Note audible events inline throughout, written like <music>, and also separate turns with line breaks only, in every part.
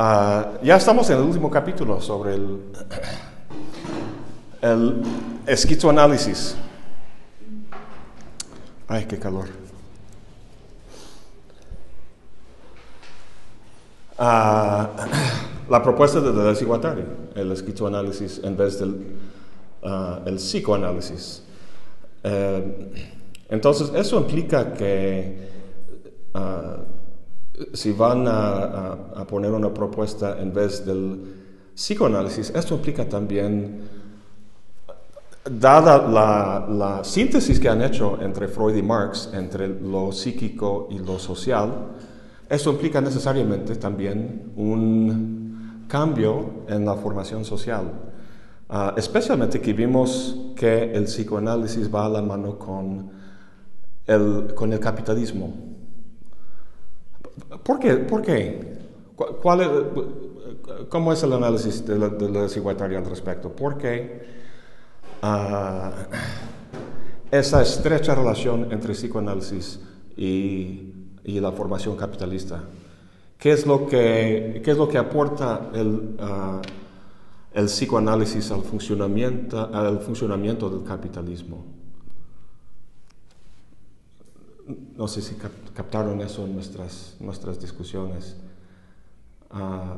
Ah, ya estamos en el último capítulo sobre el, el esquizoanálisis. Ay, qué calor. Ah, <clears throat> la propuesta de Deleuze y el esquizoanálisis en vez del ah, el psicoanálisis. Eh, entonces, eso implica que si van a, poner una propuesta en vez del psicoanálisis, esto implica también, dada la, síntesis que han hecho entre Freud y Marx, entre lo psíquico y lo social, esto implica necesariamente también un cambio en la formación social. Ah, especialmente que vimos que el psicoanálisis va a la mano con el, con el capitalismo. ¿Por qué? ¿Por qué? ¿Cuál es, ¿Cómo es el análisis de la, de al respecto? ¿Por qué ah, esa estrecha relación entre psicoanálisis y, y, la formación capitalista? ¿Qué es lo que, qué es lo que aporta el, ah, el psicoanálisis al funcionamiento, al funcionamiento del capitalismo? No sé si captaron eso en nuestras, nuestras discusiones. Ah,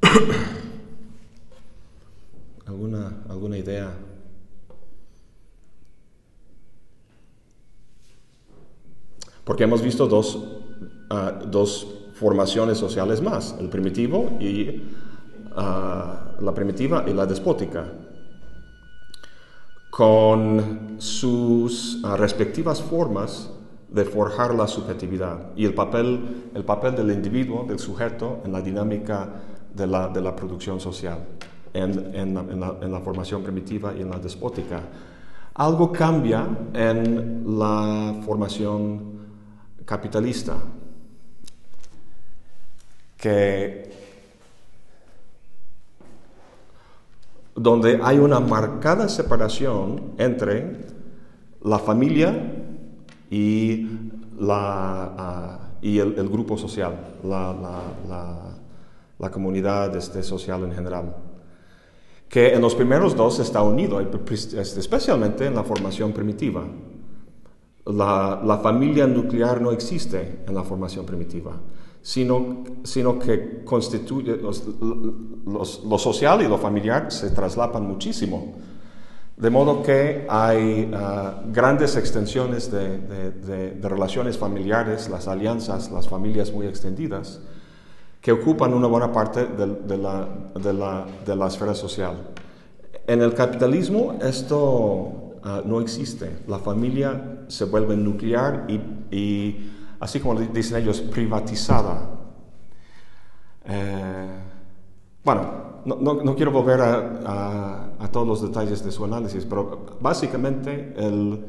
<coughs> ¿alguna, ¿Alguna idea? Porque hemos visto dos, ah, dos formaciones sociales más, el primitivo y ah, la primitiva y la despótica, con sus respectivas formas de forjar la subjetividad y el papel, el papel del individuo, del sujeto, en la dinámica de la, de la producción social, en, en, la, en, la, formación primitiva y en la despótica. Algo cambia en la formación capitalista, que donde hay una marcada separación entre la familia y, la, ah, y el, grupo social, la, la, comunidad este, social en general. Que en los primeros dos está unido, este, especialmente en la formación primitiva. La, familia nuclear no existe en la formación primitiva, sino, sino que constituye, lo social y lo familiar se traslapan muchísimo de modo que hay ah, grandes extensiones de, relaciones familiares, las alianzas, las familias muy extendidas, que ocupan una buena parte de, la, esfera social. En el capitalismo esto ah, no existe. La familia se vuelve nuclear y, así como dicen ellos, privatizada. Eh, bueno, no, quiero volver a, todos los detalles de su análisis, pero básicamente el,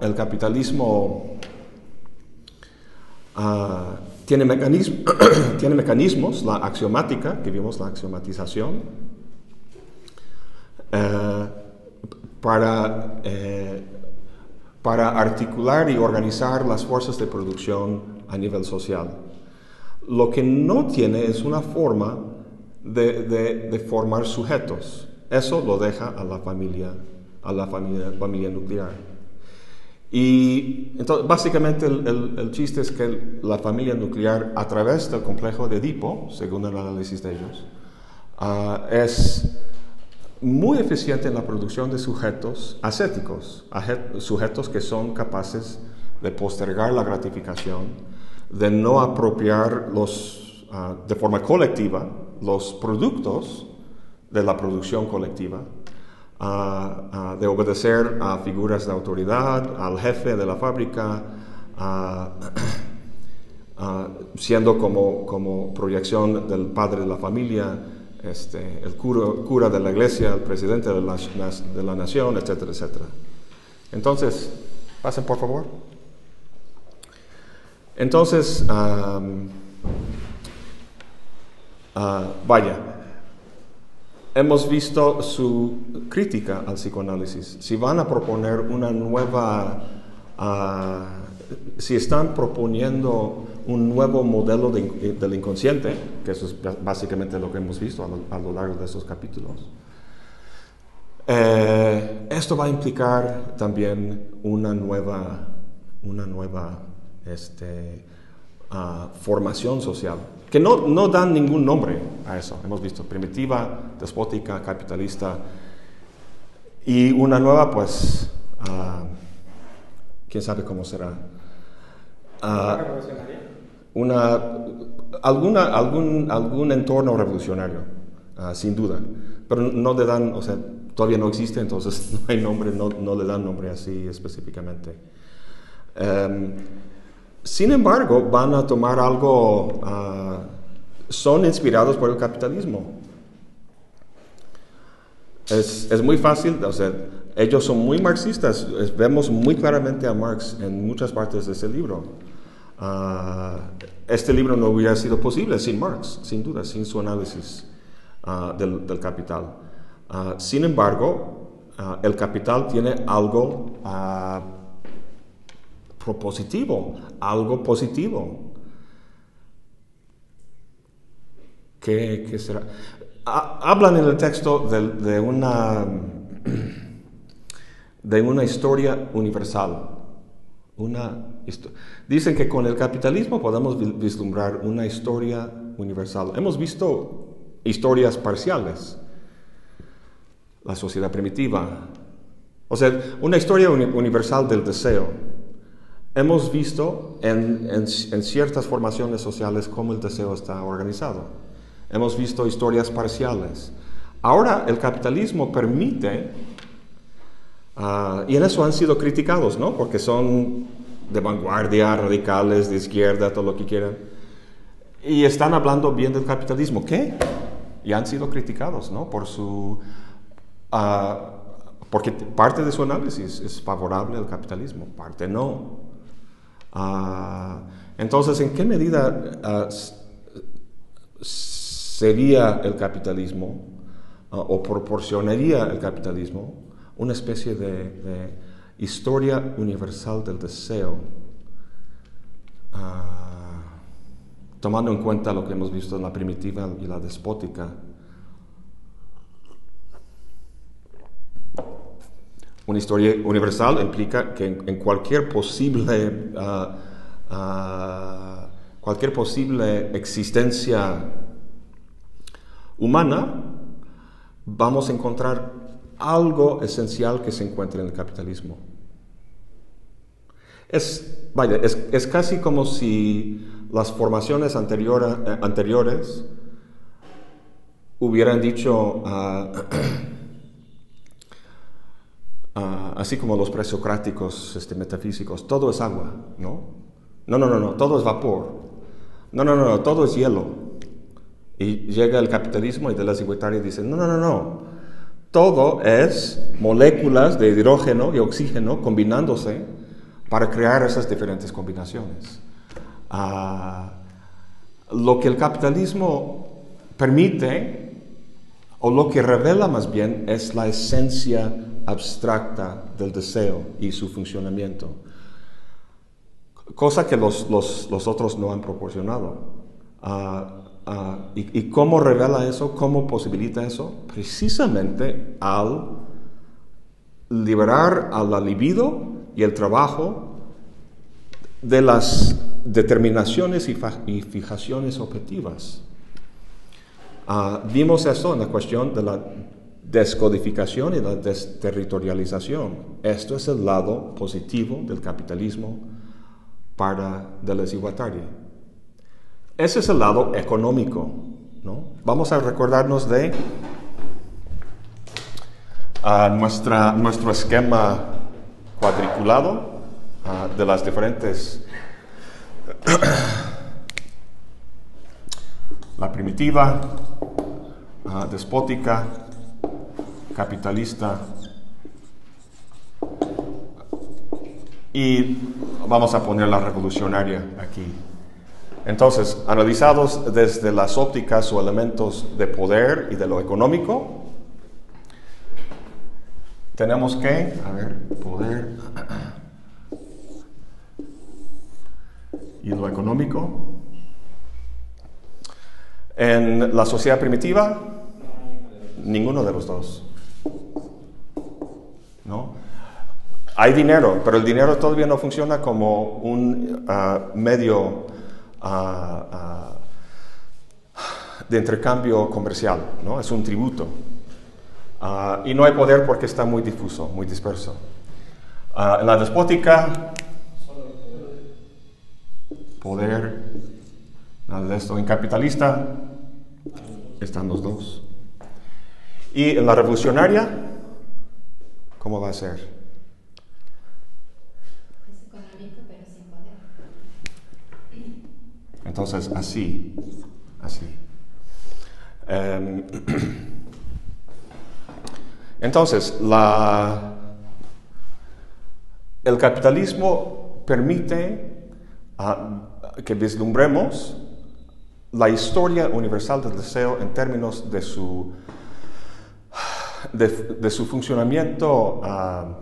el, capitalismo ah, tiene, <clears throat> tiene mecanismos, la axiomática, que vimos la axiomatización, eh, para, eh, para articular y organizar las fuerzas de producción a nivel social. Lo que no tiene es una forma de, formar sujetos. Eso lo deja a la familia, a la familia, familia nuclear. Y entonces, básicamente el, chiste es que la familia nuclear, a través del complejo de Edipo, según el análisis de ellos, ah, es muy eficiente en la producción de sujetos ascéticos, sujetos que son capaces de postergar la gratificación, de no apropiar los, ah, de forma colectiva los productos de la producción colectiva, ah, ah, de obedecer a figuras de autoridad, al jefe de la fábrica, <clears throat> siendo como, como, proyección del padre de la familia, este, el cura, cura, de la iglesia, el presidente de la, de la nación, etcétera, etcétera. Entonces, pasen por favor. Entonces, ah, vaya, hemos visto su crítica al psicoanálisis. Si van a proponer una nueva, ah, si están proponiendo un nuevo modelo del inconsciente, que eso es básicamente lo que hemos visto a lo, largo de estos capítulos, eh, esto va a implicar también una nueva, una nueva este, ah, formación social, que no, no dan ningún nombre a eso. Hemos visto primitiva, despótica, capitalista, y una nueva, pues, uh, quién sabe cómo será. Uh, una, alguna, algún, algún entorno revolucionario, uh, sin duda. Pero no le dan, o sea, todavía no existe, entonces <laughs> no hay nombre, no, no le dan nombre así específicamente. Um, sin embargo, van a tomar algo, son inspirados por el capitalismo. Es, es, muy fácil, o sea, ellos son muy marxistas, vemos muy claramente a Marx en muchas partes de ese libro. Uh, este libro no hubiera sido posible sin Marx, sin duda, sin su análisis uh, del, del, capital. Sin embargo, el capital tiene algo propositivo, algo positivo. ¿Qué, será? hablan en el texto de, una, <clears throat> de una historia universal. Una, dicen que con el capitalismo podemos vislumbrar una historia universal. Hemos visto historias parciales. La sociedad primitiva. O sea, una historia universal del deseo. Hemos visto en, en ciertas formaciones sociales cómo el deseo está organizado. Hemos visto historias parciales. Ahora el capitalismo permite, ah, y en eso han sido criticados, ¿no? Porque son de vanguardia, radicales, de izquierda, todo lo que quieran. Y están hablando bien del capitalismo. ¿Qué? Y han sido criticados, ¿no? Por su... Ah, porque parte de su análisis es favorable al capitalismo, parte no. Ah, entonces, ¿en qué medida sería el capitalismo ah, o proporcionaría el capitalismo una especie de, historia universal del deseo, ah, tomando en cuenta lo que hemos visto en la primitiva y la despótica. Una historia universal implica que en, cualquier posible, ah, cualquier posible existencia humana, vamos a encontrar algo esencial que se encuentra en el capitalismo. Es, vaya, es, casi como si las formaciones eh, anteriores hubieran dicho, ah, <clears throat> ah, así como los presocráticos este, metafísicos, todo es agua, ¿no? No, no, no, no, todo es vapor. No, no, no, no todo es hielo. Y llega el capitalismo y de las igualitarias dicen, no, no, no, no, todo es moléculas de hidrógeno y oxígeno combinándose para crear esas diferentes combinaciones. Ah, lo que el capitalismo permite, o lo que revela más bien, es la esencia abstracta del deseo y su funcionamiento, cosa que los, otros no han proporcionado. Ah, Ah, y, cómo revela eso? ¿Cómo posibilita eso? Precisamente al liberar a la libido y el trabajo de las determinaciones y, fijaciones objetivas. Ah, vimos eso en la cuestión de la descodificación y la desterritorialización. Esto es el lado positivo del capitalismo para y Guattari. Ese es el lado económico. ¿no? Vamos a recordarnos de nuestra, nuestro esquema cuadriculado de las diferentes... <coughs> la primitiva, despótica, capitalista, y vamos a poner la revolucionaria aquí. Entonces, analizados desde las ópticas o elementos de poder y de lo económico, tenemos que, a ver, poder, y lo económico. En la sociedad primitiva, ninguno de los dos. ¿No? Hay dinero, pero el dinero todavía no funciona como un ah, medio ah, ah, de intercambio comercial, ¿no? Es un tributo. y no hay poder porque está muy difuso, muy disperso. en la despótica, poder, nada de esto. En capitalista, están los dos. Y en la revolucionaria, ¿cómo va a ser? Entonces, así, así. Em, <clears throat> entonces, la, el capitalismo permite que vislumbremos la historia universal del deseo en términos de su, de, su funcionamiento ah,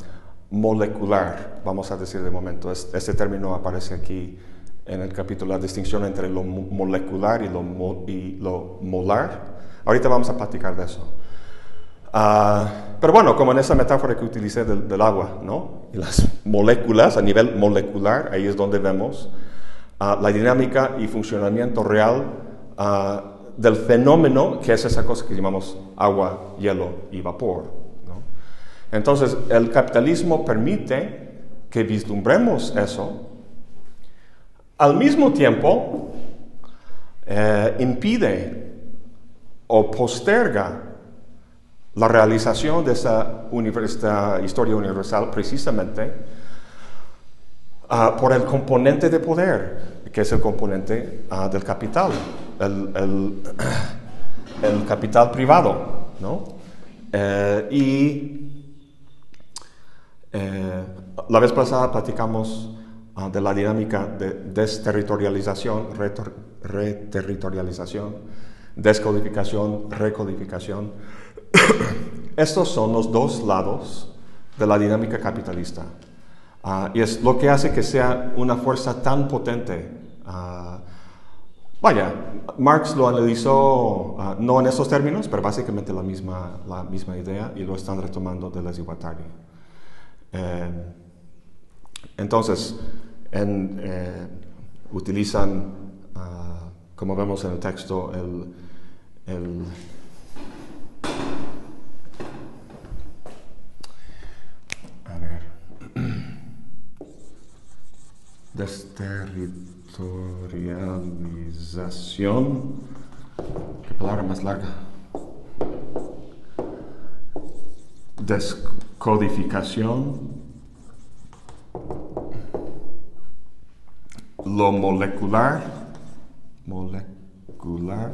molecular, vamos a decir de momento. Este término aparece aquí en el capítulo, la distinción entre lo molecular y lo, y lo molar. Ahorita vamos a platicar de eso. Ah, pero bueno, como en esa metáfora que utilicé del, agua, ¿no? Y las moléculas a nivel molecular, ahí es donde vemos ah, la dinámica y funcionamiento real ah, del fenómeno que es esa cosa que llamamos agua, hielo y vapor. ¿no? Entonces, el capitalismo permite que vislumbremos eso al mismo tiempo, eh, impide o posterga la realización de esa historia universal precisamente ah, por el componente de poder, que es el componente ah, del capital, el, <coughs> capital privado. ¿no? Eh, y eh, la vez pasada platicamos Ah, de la dinámica de desterritorialización, reterritorialización, descodificación, recodificación. <coughs> Estos son los dos lados de la dinámica capitalista. Ah, y es lo que hace que sea una fuerza tan potente. Ah, vaya, Marx lo analizó no en esos términos, pero básicamente la misma, la misma idea y lo están retomando de Les eh, entonces, eh, utilizan, ah, como vemos en el texto, el, el a ver, <clears throat> desterritorialización, qué palabra más larga, descodificación, lo molecular, molecular,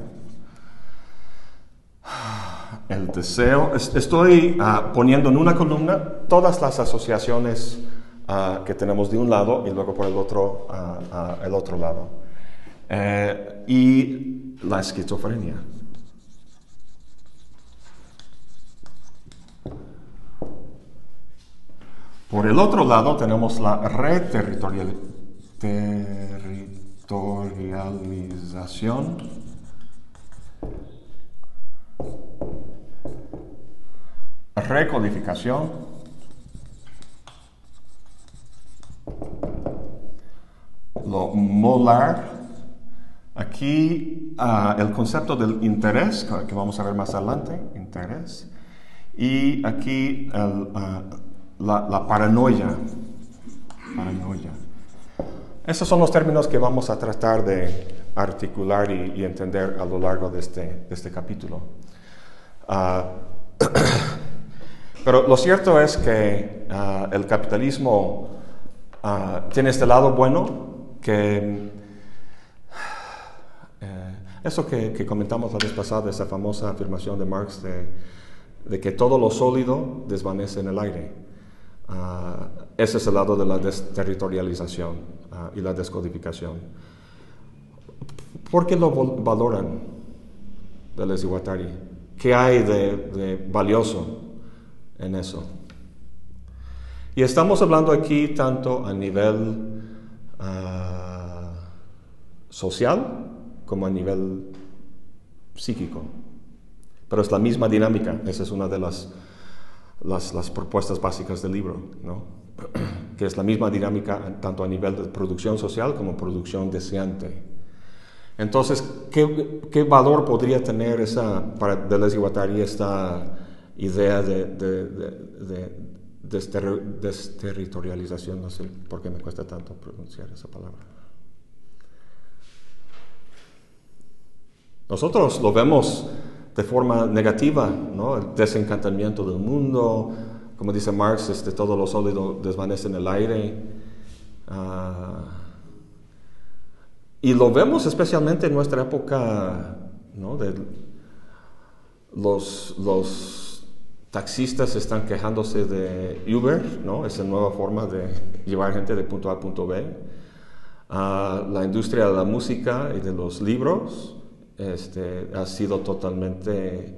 el deseo. Estoy ah, poniendo en una columna todas las asociaciones ah, que tenemos de un lado y luego por el otro, uh, el otro lado. Eh, y la esquizofrenia. Por el otro lado tenemos la red territorial, territorialización. Recodificación. Lo molar. Aquí uh, el concepto del interés, que vamos a ver más adelante, interés. Y aquí la, la paranoia. Paranoia. Esos son los términos que vamos a tratar de articular y, entender a lo largo de este, este capítulo. Ah, <coughs> pero lo cierto es que ah, el capitalismo ah, tiene este lado bueno que eh, eso que, comentamos la vez pasada, esa famosa afirmación de Marx de, de que todo lo sólido desvanece en el aire. Ese es el lado de la desterritorialización. Ah, y la descodificación. ¿Por qué lo valoran de Les ¿Qué hay de, valioso en eso? Y estamos hablando aquí tanto a nivel, uh, social como a nivel psíquico. Pero es la misma dinámica, esa es una de las, las, propuestas básicas del libro, ¿no? <clears throat> que es la misma dinámica tanto a nivel de producción social como producción deseante. Entonces, ¿qué, valor podría tener esa, para Deleuze y esta idea de, de, de, desterritorialización? No sé por qué me cuesta tanto pronunciar esa palabra. Nosotros lo vemos de forma negativa, ¿no? el desencantamiento del mundo, como dice Marx, este, todo lo sólido desvanece en el aire. Ah, y lo vemos especialmente en nuestra época, ¿no? de los, los taxistas están quejándose de Uber, ¿no? esa nueva forma de llevar gente de punto A a punto B. Ah, la industria de la música y de los libros este, ha sido totalmente,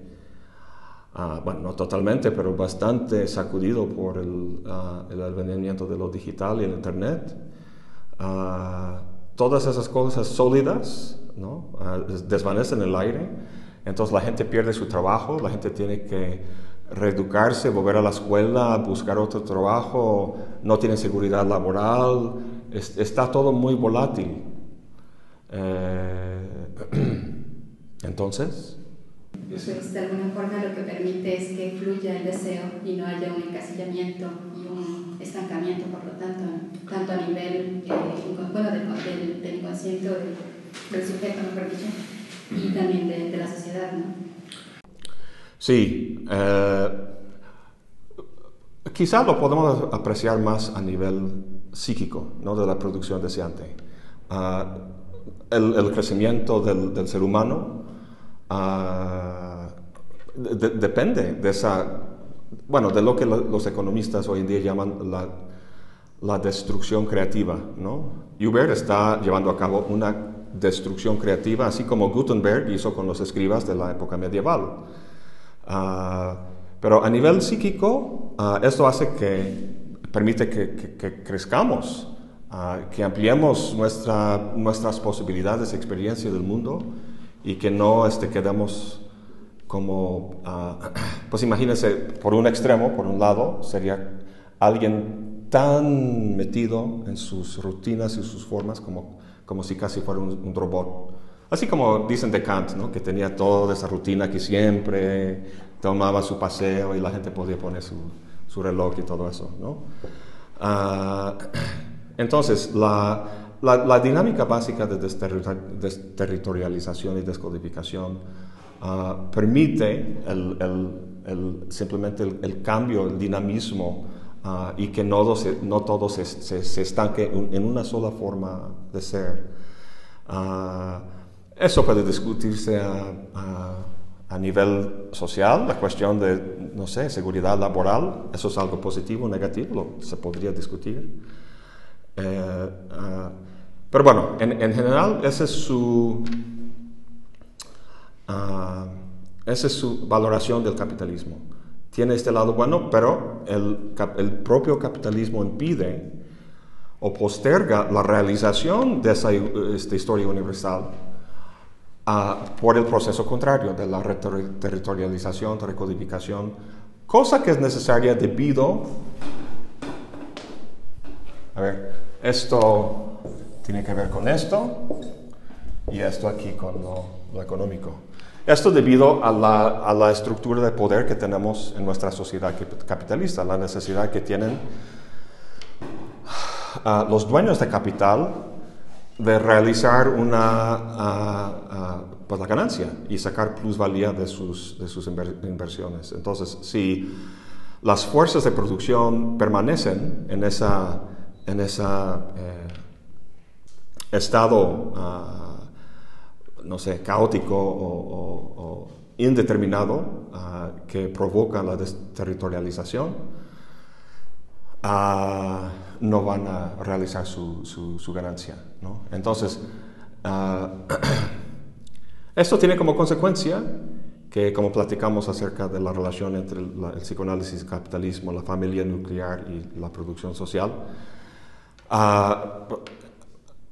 ah, bueno, no totalmente, pero bastante sacudido por el, uh, el advenimiento de lo digital y el Internet. Ah, todas esas cosas sólidas ¿no? desvanecen en el aire, entonces la gente pierde su trabajo, la gente tiene que reeducarse, volver a la escuela, buscar otro trabajo, no tiene seguridad laboral, está todo muy volátil. Eh, <clears throat> Entonces...
Pues de alguna forma lo que permite es que fluya el deseo y no haya un encasillamiento y un estancamiento, por lo tanto, tanto a nivel eh, bueno, del, del, inconsciente del, sujeto, mejor dicho, y también de, la sociedad. ¿no?
Sí, eh, quizá lo podemos apreciar más a nivel psíquico, ¿no? de la producción deseante. Uh, el, el, crecimiento del, del ser humano Ah, depende de esa, bueno, de lo que los economistas hoy en día llaman la, destrucción creativa, ¿no? Uber está llevando a cabo una destrucción creativa, así como Gutenberg hizo con los escribas de la época medieval. Ah, pero a nivel psíquico, ah, esto hace que permite que, que, crezcamos, que ampliemos nuestra, nuestras posibilidades, experiencia del mundo y que no este, quedemos como, uh, <clears throat> pues imagínense, por un extremo, por un lado, sería alguien tan metido en sus rutinas y sus formas como, como si casi fuera un, robot. Así como dicen de Kant, ¿no? que tenía toda esa rutina que siempre tomaba su paseo y la gente podía poner su, su reloj y todo eso. ¿no? Uh, <clears throat> entonces, la, la, dinámica básica de desterritorialización y descodificación ah, permite el, simplemente el, cambio, el dinamismo ah, y que no, no todo se, se, estanque en una sola forma de ser. Ah, eso puede discutirse a, nivel social, la cuestión de, no sé, seguridad laboral, eso es algo positivo o negativo, se podría discutir. Eh, pero bueno, en, general esa es su, uh, esa es su valoración del capitalismo. Tiene este lado bueno, pero el, el propio capitalismo impide o posterga la realización de esa esta historia universal uh, por el proceso contrario de la territorialización, recodificación, cosa que es necesaria debido... A ver, esto tiene que ver con esto y esto aquí con lo, económico. Esto debido a la, a la, estructura de poder que tenemos en nuestra sociedad capitalista, la necesidad que tienen uh, los dueños de capital de realizar una, uh, pues la ganancia y sacar plusvalía de sus, de sus inversiones. Entonces, si las fuerzas de producción permanecen en esa, en esa eh, estado, ah, no sé, caótico o, indeterminado ah, que provoca la desterritorialización, ah, no van a realizar su, su, ganancia. ¿no? Entonces, <clears throat> esto tiene como consecuencia que como platicamos acerca de la relación entre el, psicoanálisis, capitalismo, la familia nuclear y la producción social,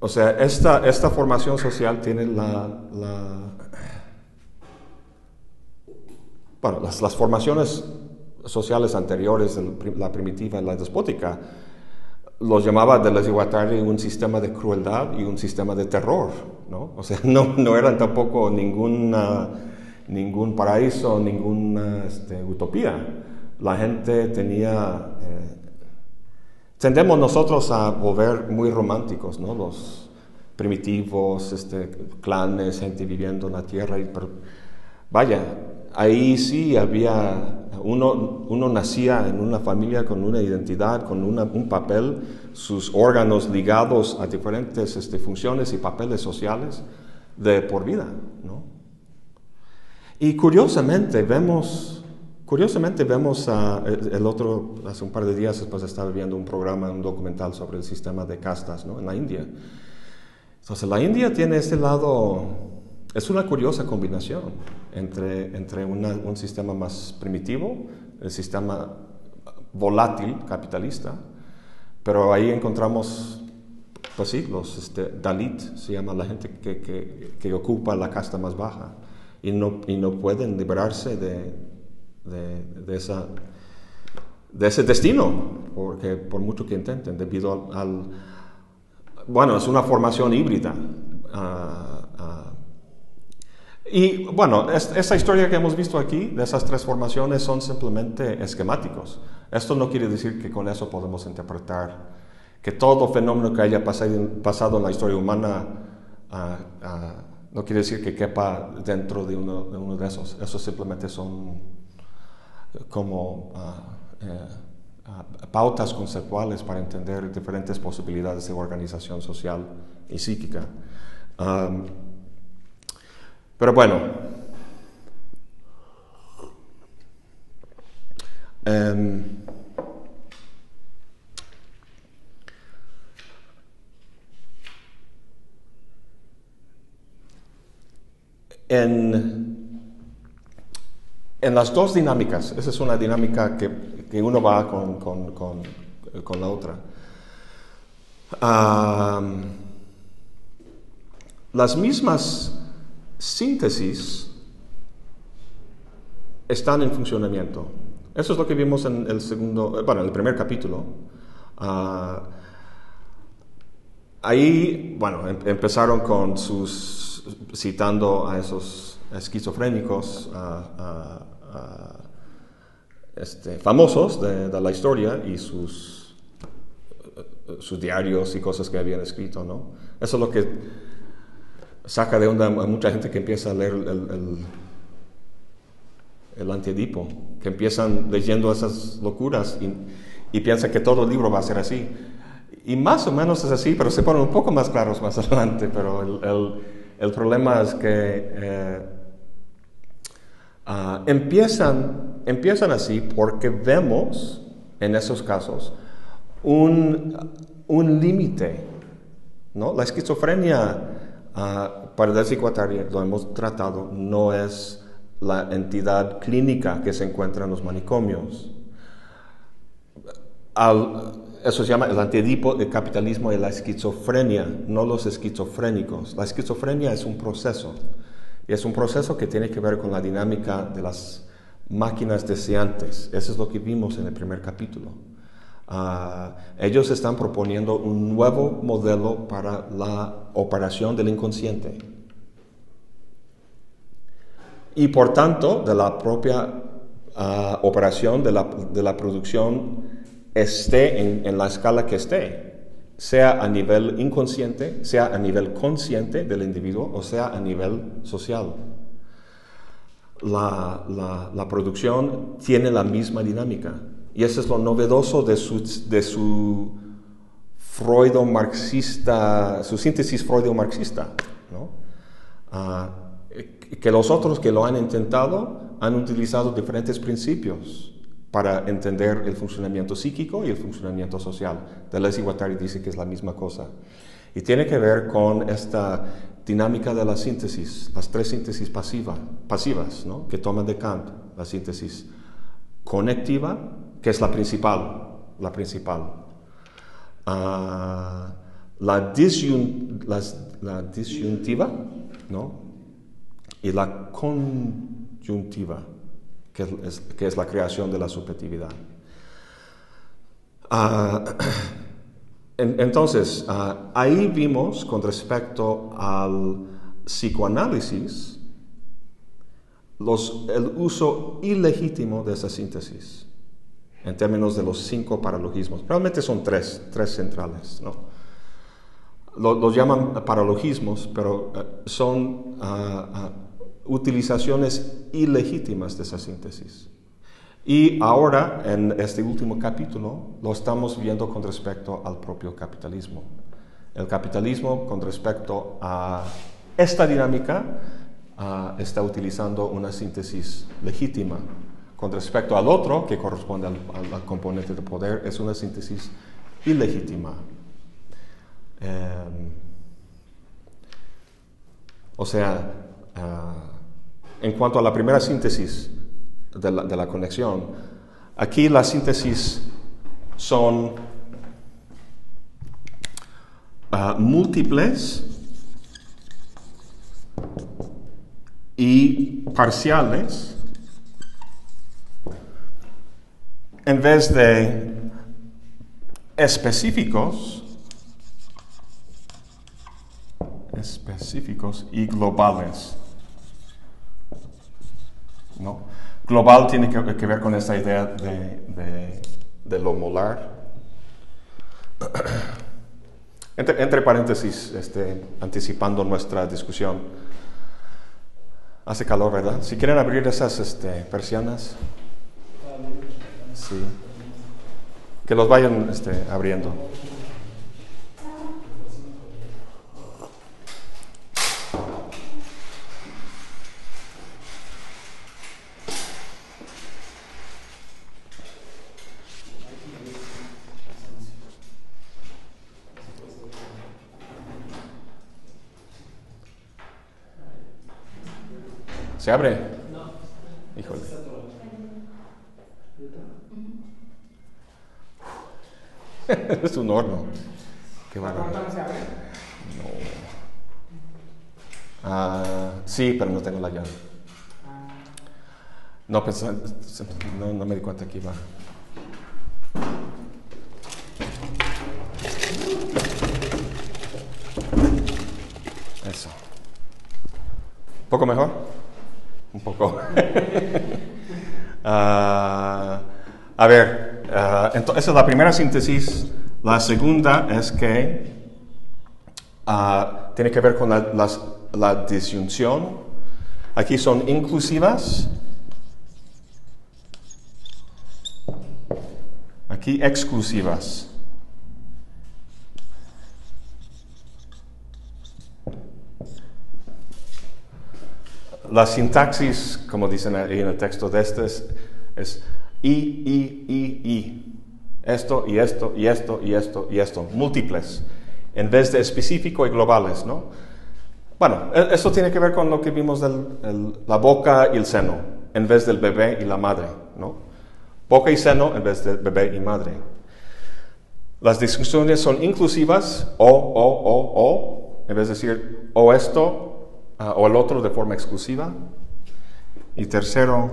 o sea, esta, esta formación social tiene la, bueno, las, las, formaciones sociales anteriores, la primitiva y la despótica, los llamaba de les un sistema de crueldad y un sistema de terror, ¿no? O sea, no, no eran tampoco ninguna, ningún paraíso, ninguna este, utopía. La gente tenía... Eh, tendemos nosotros a volver muy románticos, ¿no? Los primitivos, este, clanes, gente viviendo en la tierra. Y, vaya, ahí sí había, uno, uno nacía en una familia con una identidad, con un papel, sus órganos ligados a diferentes este, funciones y papeles sociales de por vida. ¿no? Y curiosamente vemos, curiosamente vemos el otro, hace un par de días después estaba viendo un programa, un documental sobre el sistema de castas ¿no? en la India. Entonces la India tiene este lado es una curiosa combinación entre, entre un sistema más primitivo, el sistema volátil capitalista, pero ahí encontramos, pues sí, los este, Dalit, se llama la gente que, que, ocupa la casta más baja y no, y no pueden liberarse de, de, esa, de ese destino, porque por mucho que intenten, debido al, bueno, es una formación híbrida. Uh, y bueno, esa historia que hemos visto aquí, de esas tres formaciones, son simplemente esquemáticos. Esto no quiere decir que con eso podemos interpretar que todo fenómeno que haya pasado, en la historia humana ah, ah, no quiere decir que quepa dentro de uno, de uno de esos. Esos simplemente son como eh, pautas conceptuales para entender diferentes posibilidades de organización social y psíquica. Pero bueno, em, en, en, las dos dinámicas, esa es una dinámica que, que uno va con, con, con, la otra. las mismas síntesis están en funcionamiento. Eso es lo que vimos en el segundo, eh, bueno, en el primer capítulo. Ah, ahí, bueno, em, empezaron con sus, citando a esos esquizofrénicos este, famosos de, la historia y sus, sus diarios y cosas que habían escrito, ¿no? Eso es lo que saca de onda a mucha gente que empieza a leer el, el, antiedipo, que empiezan leyendo esas locuras y, y piensan que todo el libro va a ser así. Y más o menos es así, pero se ponen un poco más claros más <laughs> adelante. Pero el, el problema es que eh, ah, empiezan, empiezan así porque vemos en esos casos un, un límite. ¿no? La esquizofrenia Uh, para la psicoterapia, lo hemos tratado, no es la entidad clínica que se encuentra en los manicomios. eso se llama el antidipo del capitalismo y la esquizofrenia, no los esquizofrénicos. La esquizofrenia es un proceso, es un proceso que tiene que ver con la dinámica de las máquinas deseantes. Eso es lo que vimos en el primer capítulo. Ah, ellos están proponiendo un nuevo modelo para la operación del inconsciente. Y por tanto, de la propia ah, operación de la, producción esté en la escala que esté, sea a nivel inconsciente, sea a nivel consciente del individuo o sea a nivel social. La, la, producción tiene la misma dinámica. Y eso es lo novedoso de su, de su freudo-marxista, su síntesis freudo-marxista, ¿no? Ah, que los otros que lo han intentado han utilizado diferentes principios para entender el funcionamiento psíquico y el funcionamiento social. Deleuze y Guattari dice que es la misma cosa. Y tiene que ver con esta dinámica de la síntesis, las tres síntesis pasiva, pasivas ¿no? que toman de Kant, la síntesis conectiva, que es la principal, la principal. Ah, la, disyun- la disyuntiva, ¿no? Y la conjuntiva, que es, la creación de la subjetividad. Ah, <clears throat> en- entonces, ah, ahí vimos con respecto al psicoanálisis el uso ilegítimo de esa síntesis en términos de los cinco paralogismos. Realmente son tres, tres centrales. ¿no? Lo- Los llaman paralogismos, pero eh, son ah, utilizaciones ilegítimas de esa síntesis. Y ahora, en este último capítulo, lo estamos viendo con respecto al propio capitalismo. El capitalismo con respecto a esta dinámica ah, está utilizando una síntesis legítima. Con respecto al otro, que corresponde al, al- al componente de poder, es una síntesis ilegítima. Em, o sea, ah, en cuanto a la primera síntesis de la, la conexión, aquí las síntesis son ah, múltiples y parciales en vez de específicos específicos y globales. ¿No? Global tiene que, ver con esta idea de, lo molar. <clears throat> Entre, paréntesis, este, anticipando nuestra discusión. Hace calor, ¿verdad? Si quieren abrir esas este, persianas. Que los vayan este, abriendo. ¿Se abre? No. Híjole. <laughs> es un horno. Qué bárbaro. No. Ah, sí, pero no tengo la llave. No, pensé- no, no me di cuenta que iba. Eso. ¿Un poco mejor? Un poco. <laughs> Ah, a ver, ah, ento- esa es la primera síntesis. La segunda es que ah, tiene que ver con la, la disyunción. Aquí son inclusivas. Aquí exclusivas. La sintaxis, como dicen ahí en el texto de este, es, es y, y, y, y. Esto y esto y esto y esto y esto. Múltiples. En vez de específico y globales, ¿no? Bueno, e- eso tiene que ver con lo que vimos de la boca y el seno, en vez del bebé y la madre, ¿no? Boca y seno en vez de bebé y madre. Las discusiones son inclusivas, o, o, o, o, en vez de decir o esto ah, o el otro de forma exclusiva. Y tercero,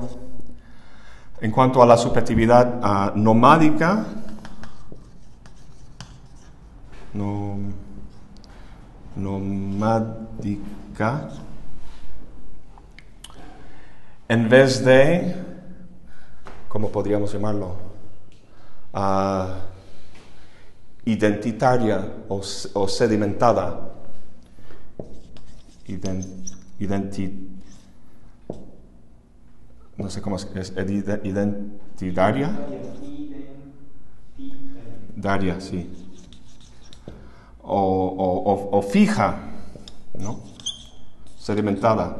en cuanto a la subjetividad ah, nomádica, no, nomádica, en vez de, ¿cómo podríamos llamarlo? Ah, identitaria o, o sedimentada. Iden- identi- no sé cómo es, es identitaria. Daria, sí. O, o- fija, ¿no? Sedimentada.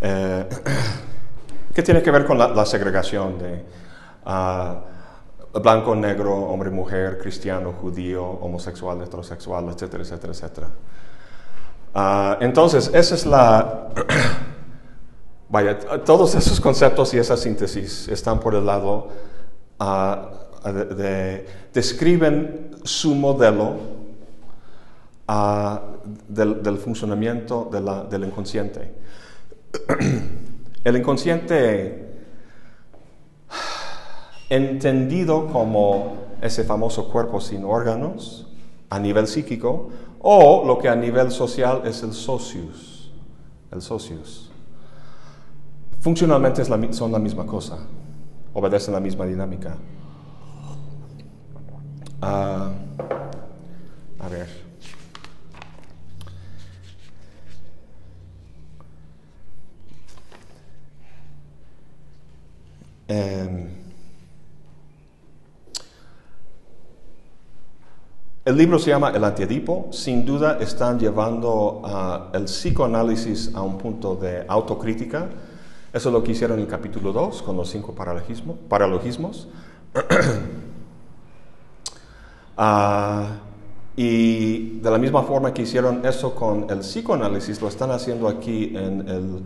Eh, <clears throat> ¿Qué tiene que ver con la, la segregación de ah, blanco, negro, hombre, mujer, cristiano, judío, homosexual, heterosexual, etcétera, etcétera, etcétera? Ah, entonces, esa es la... <clears throat> Vaya, todos esos conceptos y esa síntesis están por el lado ah, describen su modelo ah, del, funcionamiento del inconsciente. <clears throat> El inconsciente, entendido como ese famoso cuerpo sin órganos a nivel psíquico, o lo que a nivel social es el socius, el socius. Funcionalmente son la misma cosa, obedecen la misma dinámica. Ah, a ver. Em, el libro se llama El Antiedipo. Sin duda están llevando ah, el psicoanálisis a un punto de autocrítica. Eso es lo que hicieron en el capítulo 2 con los cinco paralogismos. <clears throat> Ah, y de la misma forma que hicieron eso con el psicoanálisis, lo están haciendo aquí en el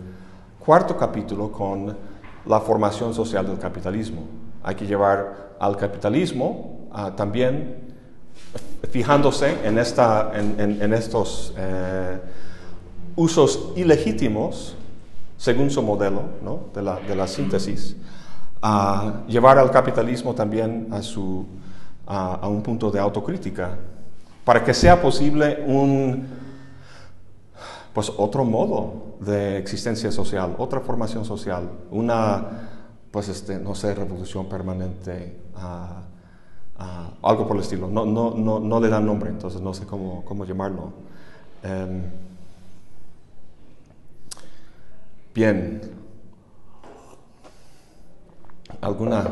cuarto capítulo con la formación social del capitalismo. Hay que llevar al capitalismo ah, también fijándose en, esta, en, estos eh, usos ilegítimos, según su modelo de, la, síntesis, a llevar al capitalismo también a su a, un punto de autocrítica, para que sea posible un, pues otro modo de existencia social, otra formación social, una, pues este, no sé, revolución permanente, algo por el estilo. No, no, no, no, le dan nombre, entonces no sé cómo, cómo llamarlo. Em, bien. ¿Alguna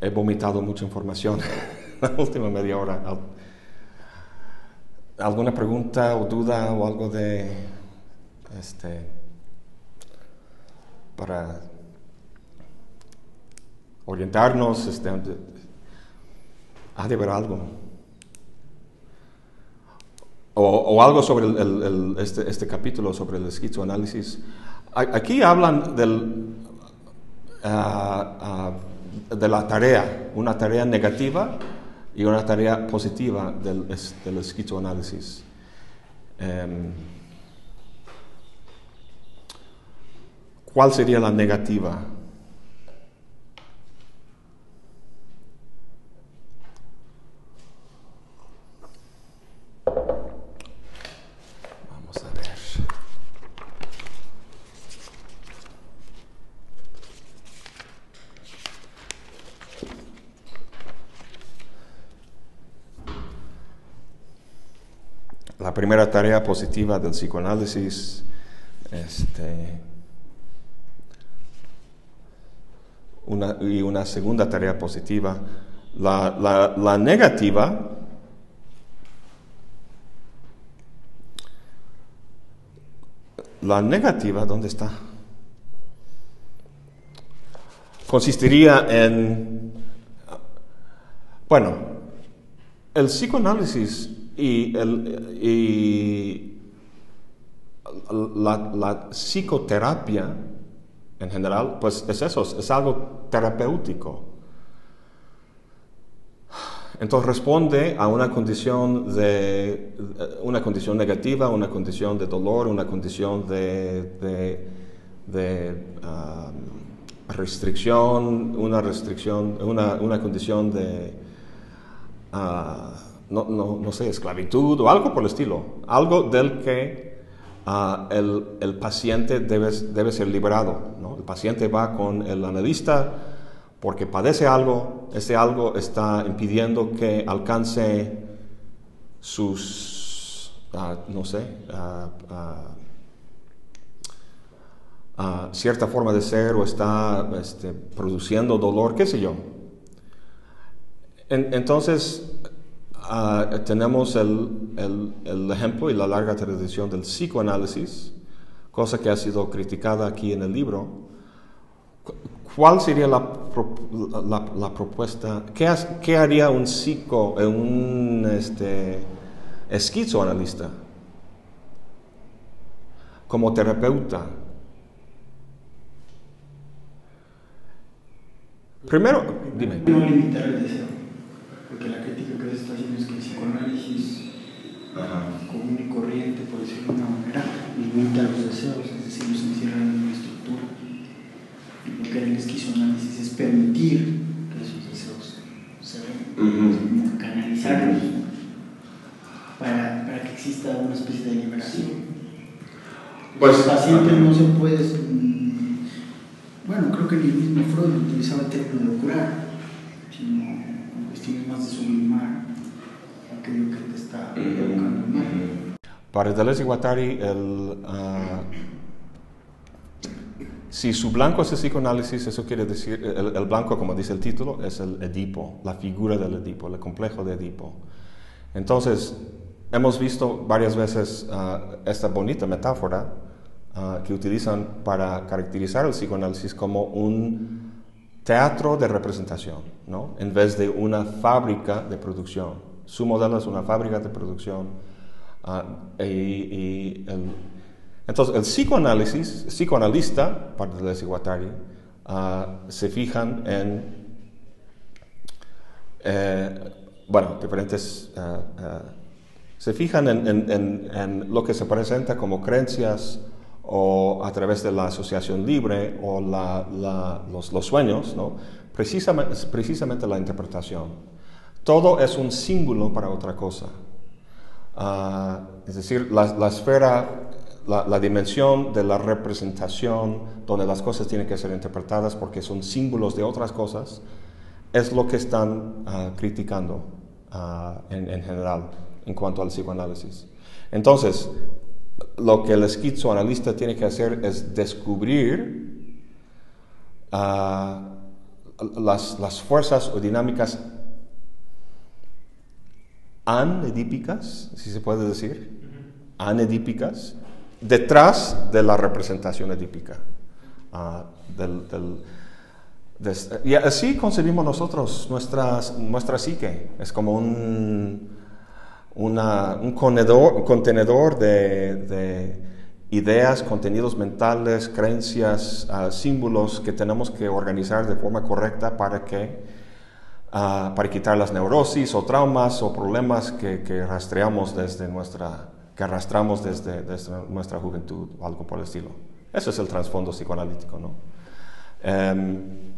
he vomitado mucha información <laughs> la última media hora. ¿Alguna pregunta o duda o algo de este para orientarnos? Este, ha de haber algo. O, algo sobre este, este, capítulo, sobre el esquizoanálisis. Aquí hablan. Ah, ah, de la tarea, una tarea negativa y una tarea positiva del, del esquizoanálisis. Em, ¿Cuál sería la negativa? la primera tarea positiva del psicoanálisis, este, y una segunda tarea positiva. La, negativa la negativa, ¿dónde está? Consistiría en, bueno, el psicoanálisis y, la, psicoterapia en general, pues es eso, es algo terapéutico. Entonces responde a una condición de una condición negativa, una condición de dolor, una condición de, um, restricción, una restricción, una, condición de uh, no, no, no sé, esclavitud o algo por el estilo, algo del que ah, el, el, paciente debe, debe ser liberado. ¿no? El paciente va con el analista porque padece algo, ese algo está impidiendo que alcance sus, ah, no sé, uh, cierta forma de ser o está este, produciendo dolor, qué sé yo. entonces, Ah, tenemos el, ejemplo y la larga tradición del psicoanálisis, cosa que ha sido criticada aquí en el libro. ¿Cuál sería la, la, propuesta? ¿Qué, ¿Qué, haría un psico, un este, esquizoanalista como terapeuta? Primero, dime.
No limitar el deseo, porque la crítica que se está haciendo es que el psicoanálisis común y corriente, por decirlo de una manera, limita los deseos, es decir, los encierra en una estructura. Y lo que el esquizoanálisis es permitir que esos deseos se ven, canalizarlos, para, para que exista una especie de liberación.
Pues,
los pacientes no se puede. mm, Bueno, creo que ni el mismo Freud utilizaba el término de curar, sino más de sublimar aquello que te está provocando el mal.
Para Deleuze y Guattari, el, ah, si su blanco es el psicoanálisis, eso quiere decir, el, el blanco, como dice el título, es el Edipo, la figura del Edipo, el complejo de Edipo. Entonces, hemos visto varias veces ah, esta bonita metáfora ah, que utilizan para caracterizar el psicoanálisis como un teatro de representación, ¿no? en vez de una fábrica de producción. Su modelo es una fábrica de producción. ah, entonces, el psicoanálisis, el psicoanalista, parte de Guattari, ah, se fijan en, eh, bueno, diferentes, ah, se fijan en lo que se presenta como creencias o a través de la asociación libre o la- la- los, los sueños, ¿no? precisamente, precisamente la interpretación. Todo es un símbolo para otra cosa. Ah, es decir, la, la esfera, la, la dimensión de la representación, donde las cosas tienen que ser interpretadas porque son símbolos de otras cosas, es lo que están ah, criticando ah, en, en general en cuanto al psicoanálisis. Entonces, lo que el esquizoanalista tiene que hacer es descubrir ah, las, las fuerzas o dinámicas anedípicas, si se puede decir, anedípicas, detrás de la representación edípica. ah, del- del- des- y así concebimos nosotros nuestras, nuestra psique. Es como un, una- un conedor- un contenedor de, de ideas, contenidos mentales, creencias, ah, símbolos que tenemos que organizar de forma correcta para que ah, para quitar las neurosis o traumas o problemas que, que rastreamos desde nuestra que arrastramos desde, desde nuestra juventud o algo por el estilo. Ese es el trasfondo psicoanalítico, ¿no? Em,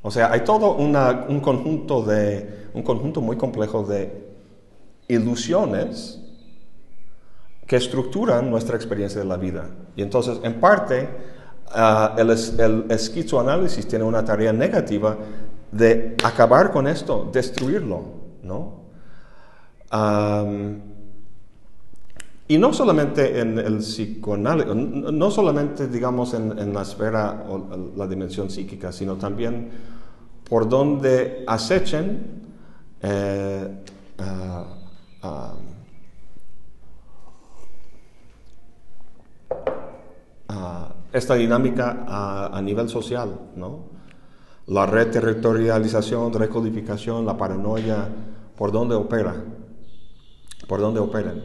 o sea, hay todo una- un, conjunto de, un conjunto muy complejo de ilusiones que estructuran nuestra experiencia de la vida. Y entonces, en parte, ah, el, el esquizoanálisis tiene una tarea negativa de acabar con esto, destruirlo, ¿no? Y no solamente en el psicoanálisis, no solamente, digamos, en, la esfera o la dimensión psíquica, sino también por donde acechen eh, ah, esta dinámica a, nivel social, ¿no? La reterritorialización, recodificación, la paranoia, ¿por dónde opera? ¿Por dónde operan?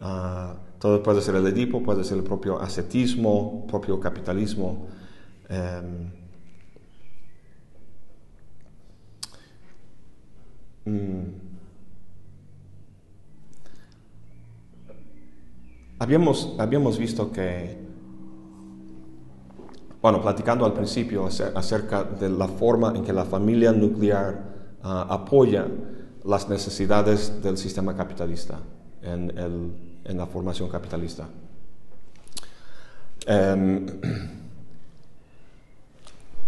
Ah, todo puede ser el Edipo, puede ser el propio ascetismo, propio capitalismo. em, mm. Habíamos, habíamos visto que, bueno, platicando al principio acer- acerca de la forma en que la familia nuclear ah, apoya las necesidades del sistema capitalista en, el- en la formación capitalista. Em,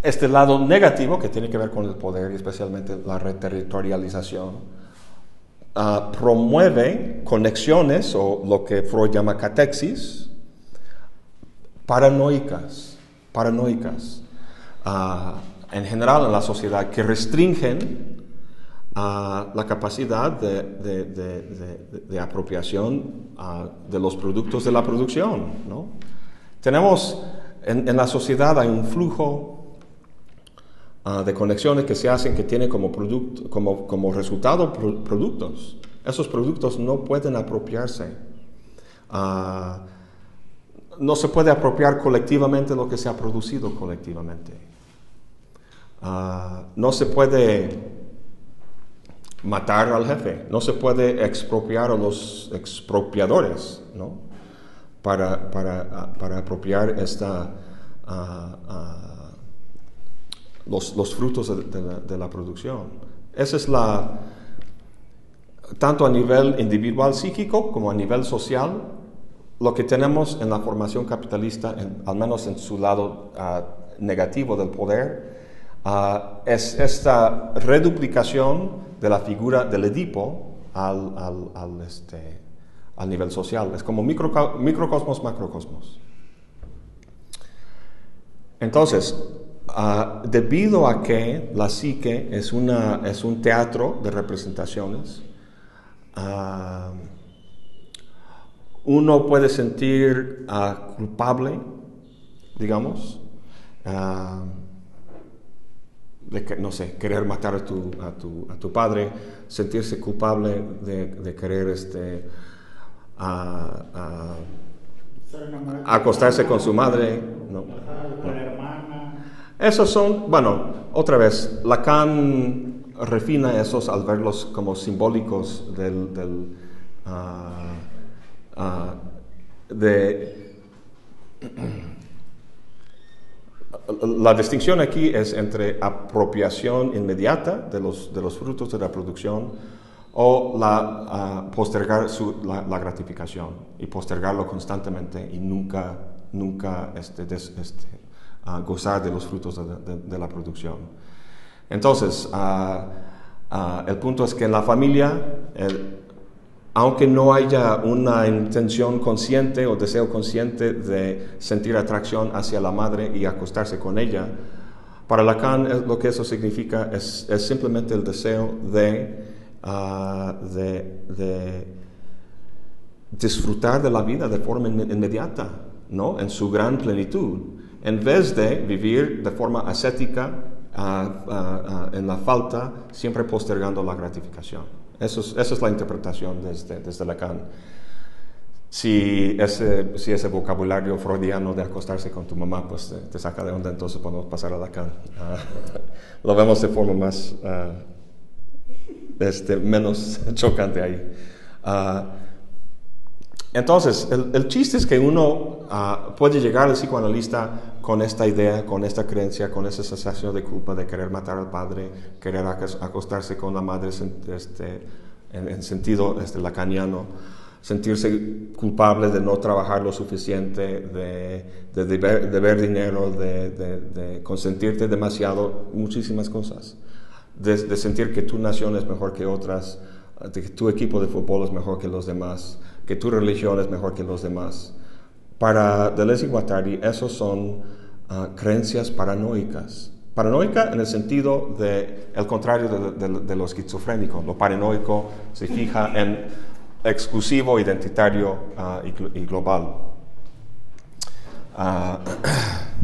este lado negativo que tiene que ver con el poder y especialmente la reterritorialización ah, promueve conexiones o lo que Freud llama catexis paranoicas, paranoicas ah, en general en la sociedad que restringen ah, la capacidad de, de- de- apropiación de los productos de la producción. ¿no? Tenemos en, en la sociedad hay un flujo ah, de conexiones que se hacen que tienen como, producto, como, como resultado pro- productos. Esos productos no pueden apropiarse. Ah, no se puede apropiar colectivamente lo que se ha producido colectivamente. Ah, no se puede matar al jefe, no se puede expropiar a los expropiadores, ¿no? Para, para, para apropiar esta, los, frutos de, la, producción. Esa es la, tanto a nivel individual psíquico como a nivel social, lo que tenemos en la formación capitalista, al menos en su lado uh, negativo del poder, uh, es esta reduplicación de la figura del Edipo al, al, este, al nivel social. Es como micro, microcosmos, macrocosmos. Entonces, uh, debido a que la psique es, una, es un teatro de representaciones, uh, uno puede sentir uh, culpable, digamos, de, no sé, querer matar a tu, a tu, a tu padre, sentirse culpable de, de querer este, acostarse con su madre. No, Esos son, bueno, otra vez, Lacan refina esos al verlos como simbólicos del, del uh, de <clears throat> la distinción aquí es entre apropiación inmediata de los, de los frutos de la producción o la, uh, postergar su, la, gratificación y postergarlo constantemente y nunca, nunca este, este, gozar de los frutos de, la producción. Entonces, uh, el punto es que en la familia, aunque no haya una intención consciente o deseo consciente de sentir atracción hacia la madre y acostarse con ella, para Lacan lo que eso significa es, simplemente el deseo de, uh, de, de, disfrutar de la vida de forma inmediata, ¿no? en su gran plenitud, en vez de vivir de forma ascética uh, uh, en la falta, siempre postergando la gratificación. Eso es, esa es la interpretación desde, desde Lacan. Si ese, si ese vocabulario freudiano de acostarse con tu mamá pues te, saca de onda, entonces podemos pasar a Lacan. Uh, <laughs> lo vemos de forma más, uh, este, menos <laughs> chocante ahí. Uh, entonces, el, el, chiste es que uno puede llegar al psicoanalista con esta idea, con esta creencia, con esa sensación de culpa de querer matar al padre, querer acostarse con la madre este, en, en, sentido este, lacaniano, sentirse culpable de no trabajar lo suficiente, de, de, deber, dinero, de, de, consentirte demasiado, muchísimas cosas, de, sentir que tu nación es mejor que otras, de que tu equipo de fútbol es mejor que los demás, que tu religión es mejor que los demás. Para Deleuze Guattari, esos son uh, creencias paranoicas. Paranoica en el sentido de el contrario de, de, de, lo esquizofrénico. Lo paranoico se fija en exclusivo, identitario uh, y, global. Uh,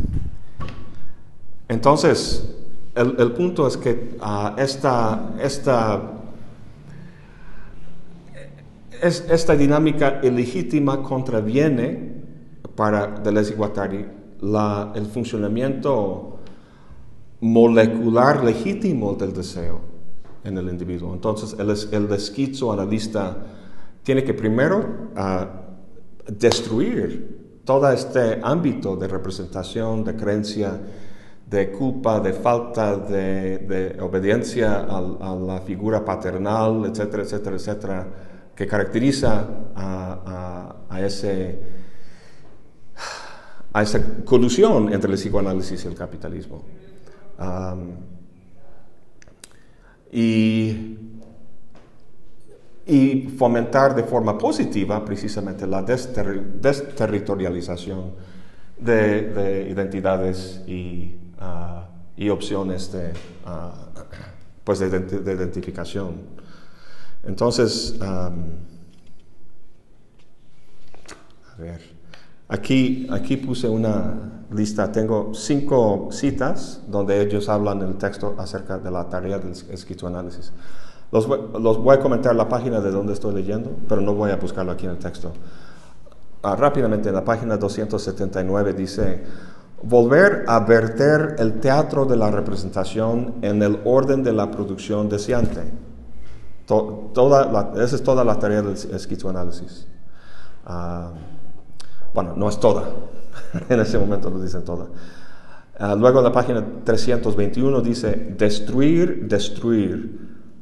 <clears throat> entonces, el, el, punto es que esta, esta, es, esta dinámica ilegítima contraviene para Deleuze y Guattari la, el funcionamiento molecular legítimo del deseo en el individuo. Entonces, el, el esquizoanalista tiene que primero uh, destruir todo este ámbito de representación, de creencia, de culpa, de falta de, de obediencia a, a, la figura paternal, etcétera, etcétera, etcétera, que caracteriza a, a ese a esa colusión entre el psicoanálisis y el capitalismo. Y, y, fomentar de forma positiva precisamente la desterritorialización de, de, identidades y, y opciones de, uh, pues de, de, identificación. Entonces, a ver. Aquí, aquí puse una lista, tengo cinco citas donde ellos hablan en el texto acerca de la tarea del esquizoanálisis. Los, los voy a comentar la página de donde estoy leyendo, pero no voy a buscarlo aquí en el texto. Ah, rápidamente, en la página 279 dice, volver a verter el teatro de la representación en el orden de la producción deseante. toda esa es toda la tarea del esquizoanálisis. Ah, bueno, no es toda, <laughs> en ese momento lo dicen toda. Ah, luego en la página 321 dice, destruir, destruir.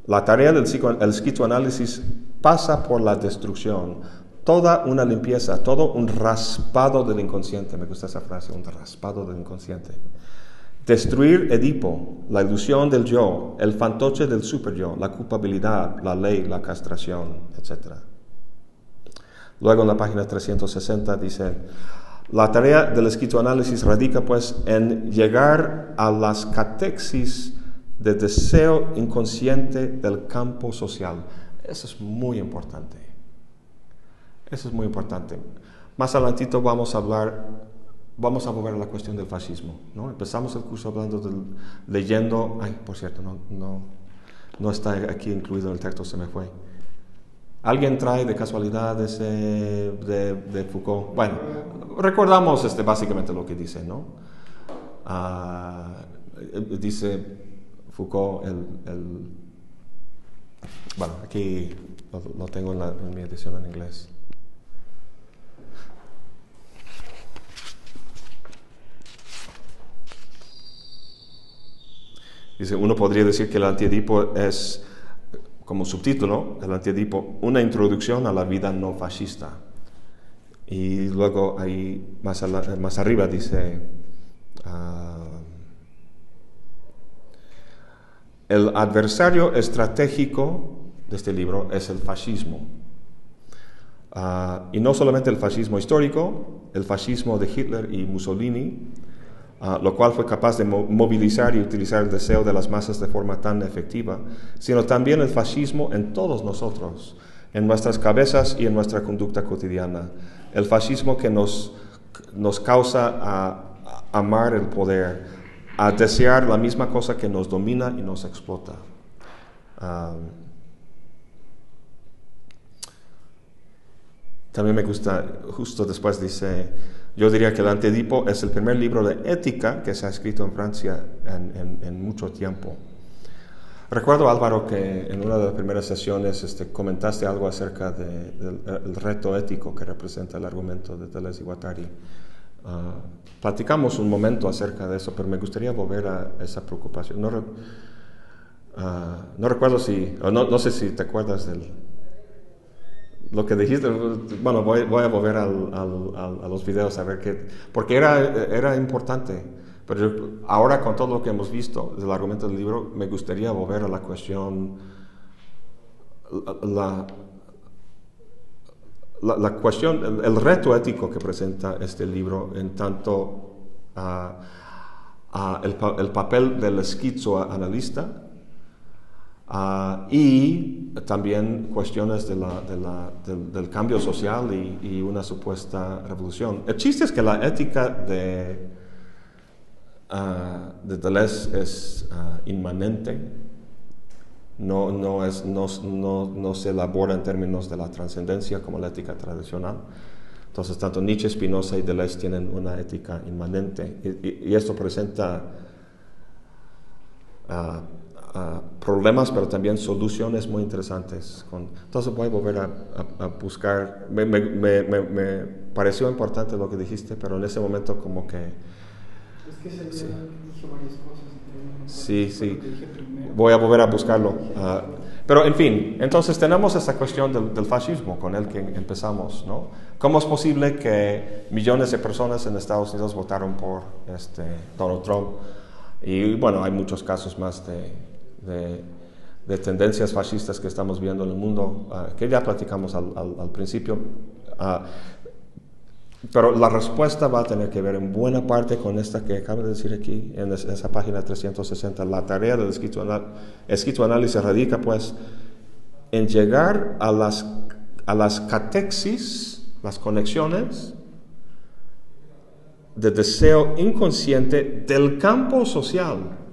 La tarea del esquizoanálisis pasa por la destrucción, toda una limpieza, todo un raspado del inconsciente. Me gusta esa frase, un raspado del inconsciente. Destruir Edipo, la ilusión del yo, el fantoche del super yo, la culpabilidad, la ley, la castración, etc. Luego en la página 360 dice, la tarea del esquizoanálisis radica pues en llegar a las catexis de deseo inconsciente del campo social. Eso es muy importante. Eso es muy importante. Más adelantito vamos a hablar, vamos a volver a la cuestión del fascismo. ¿no? Empezamos el curso hablando del, leyendo, ay, por cierto, no, no, está aquí incluido el texto, se me fue. ¿Alguien trae de casualidad ese de, Foucault? Bueno, recordamos este, básicamente lo que dice, ¿no? Ah, dice Foucault, el, el, bueno, aquí lo, tengo en, en mi edición en inglés. Dice, uno podría decir que el antiedipo es, como subtítulo, el antiedipo, una introducción a la vida no fascista. Y luego ahí más, más arriba dice, ah, el adversario estratégico de este libro es el fascismo. Ah, y no solamente el fascismo histórico, el fascismo de Hitler y Mussolini, Ah, lo cual fue capaz de movilizar y utilizar el deseo de las masas de forma tan efectiva, sino también el fascismo en todos nosotros, en nuestras cabezas y en nuestra conducta cotidiana. El fascismo que nos, nos causa a, amar el poder, a desear la misma cosa que nos domina y nos explota. También me gusta, justo después dice, yo diría que el Antedipo es el primer libro de ética que se ha escrito en Francia en, mucho tiempo. Recuerdo, Álvaro, que en una de las primeras sesiones este, comentaste algo acerca del reto ético que representa el argumento de Deleuze y Guattari. Ah, platicamos un momento acerca de eso, pero me gustaría volver a esa preocupación. No, ah, no recuerdo si, no, no sé si te acuerdas del, lo que dijiste, bueno, voy, a volver al, a los videos a ver qué, porque era, era importante, pero ahora con todo lo que hemos visto del argumento del libro, me gustaría volver a la cuestión, la, la, cuestión, el, reto ético que presenta este libro en tanto a el, el, papel del esquizoanalista Ah, y también cuestiones de la, de la, del, cambio social y, una supuesta revolución. El chiste es que la ética de, uh, de Deleuze es ah, inmanente, no, no, es, no, no, no, se elabora en términos de la trascendencia como la ética tradicional. Entonces, tanto Nietzsche, Spinoza y Deleuze tienen una ética inmanente y, y, esto presenta problemas, pero también soluciones muy interesantes. entonces voy a volver a, buscar, me, me, me, pareció importante lo que dijiste, pero en ese momento como que...
Es que se sí. varias cosas.
Sí, sí. Voy a volver a buscarlo. Ah, pero en fin, entonces tenemos esta cuestión del, del, fascismo con el que empezamos, ¿no? ¿Cómo es posible que millones de personas en Estados Unidos votaron por este, Donald Trump? Y bueno, hay muchos casos más de, de, tendencias fascistas que estamos viendo en el mundo, ah, que ya platicamos al, principio. Ah, pero la respuesta va a tener que ver en buena parte con esta que acabo de decir aquí, en esa página 360. La tarea del escritoanálisis radica pues en llegar a las, a las catexis, las conexiones de deseo inconsciente del campo social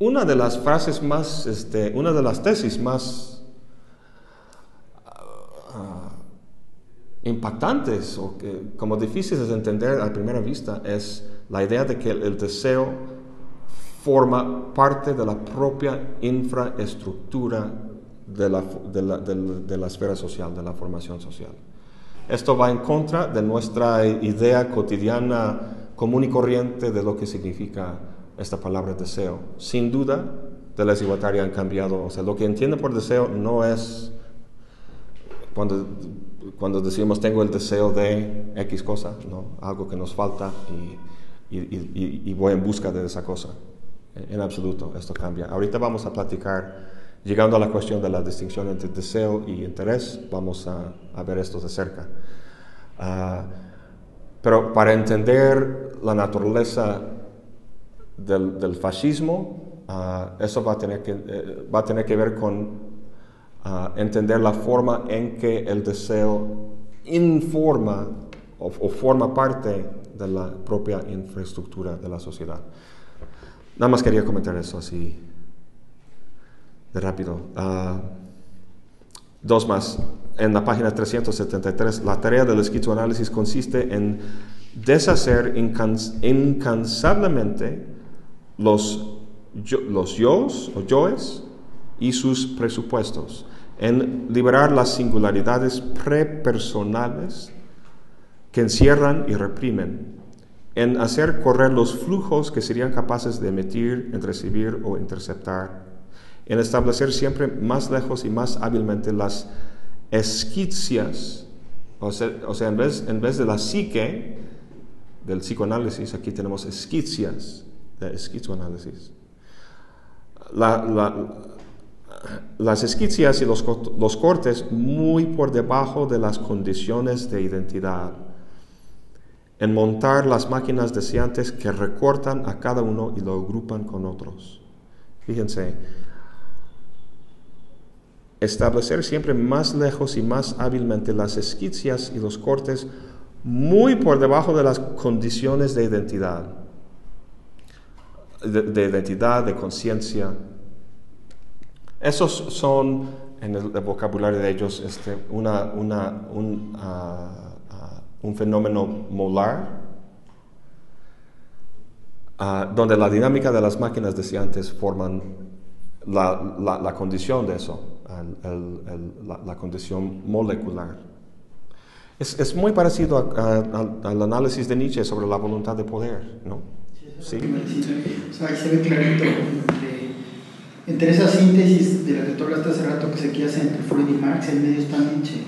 una de las frases más, este, una de las tesis más uh, impactantes o que, como difíciles de entender a primera vista es la idea de que el deseo forma parte de la propia infraestructura de la, de la, esfera social, de la formación social. Esto va en contra de nuestra idea cotidiana común y corriente de lo que significa esta palabra deseo. Sin duda, de la desigualdad han cambiado. O sea, lo que entiende por deseo no es cuando, cuando decimos tengo el deseo de X cosa, ¿no? algo que nos falta y, voy en busca de esa cosa. En absoluto, esto cambia. Ahorita vamos a platicar, llegando a la cuestión de la distinción entre deseo y interés, vamos a, ver esto de cerca. Uh, pero para entender la naturaleza del, fascismo, uh, eso va a, tener que, eh, va a tener que ver con entender la forma en que el deseo informa o, o, forma parte de la propia infraestructura de la sociedad. Nada más quería comentar eso así de rápido. Uh, dos más. En la página 373, la tarea del esquizoanálisis consiste en deshacer incans incansablemente los, los yo's o yoes y sus presupuestos en liberar las singularidades prepersonales que encierran y reprimen, en hacer correr los flujos que serían capaces de emitir, en recibir o interceptar, en establecer siempre más lejos y más hábilmente las esquicias, o sea, en, vez, en vez de la psique del psicoanálisis, aquí tenemos esquicias de esquizoanálisis. La, la, las esquicias y los, los cortes muy por debajo de las condiciones de identidad, en montar las máquinas deseantes que recortan a cada uno y lo agrupan con otros. Fíjense, establecer siempre más lejos y más hábilmente las esquicias y los cortes muy por debajo de las condiciones de identidad, de identidad, de conciencia, esos son, en el, vocabulario de ellos, este, una, una, un, uh, un, fenómeno molar, uh, donde la dinámica de las máquinas deseantes forman la, la, condición de eso, la, condición molecular. Es, es muy parecido al análisis de Nietzsche sobre la voluntad de poder, ¿no?
Sí. O sea, ahí se ve clarito entre esa síntesis de la que tú hablaste hace rato que se quiere hacer entre Freud y Marx, en medio está Nietzsche.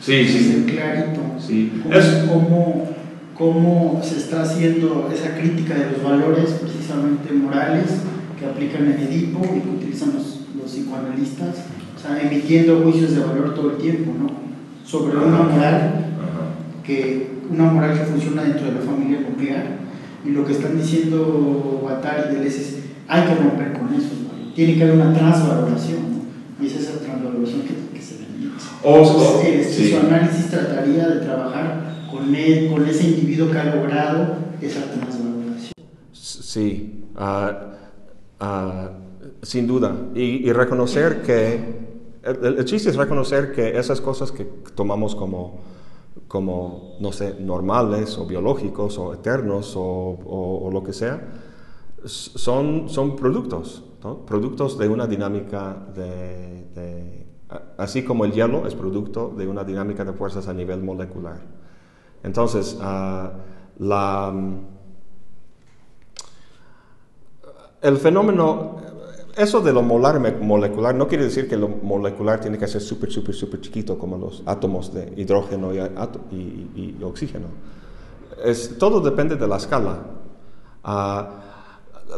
Sí, sí.
Es clarito.
Sí.
Cómo, cómo, se está haciendo esa crítica de los valores precisamente morales que aplican en Edipo y que utilizan los, los psicoanalistas, o sea, emitiendo juicios de valor todo el tiempo, ¿no? Sobre una moral que una moral que funciona dentro de la familia nuclear y lo que están diciendo Guattari y Deleuze es hay que romper con eso, tiene que haber una transvaloración, ¿no? y es esa transvaloración que, que se limita. Entonces, el psicoanálisis trataría de trabajar con, él, con ese individuo que ha logrado esa transvaloración.
Sí, uh, uh, sin duda. Y, y reconocer que, el, el, chiste es reconocer que esas cosas que tomamos como, como no sé, normales o biológicos o eternos o, lo que sea, son, son productos productos de una dinámica de, así como el hielo es producto de una dinámica de fuerzas a nivel molecular. Entonces, la, el fenómeno, eso de lo molar molecular no quiere decir que lo molecular tiene que ser súper, súper, súper chiquito como los átomos de hidrógeno y, y, y oxígeno. Es, todo depende de la escala. Uh,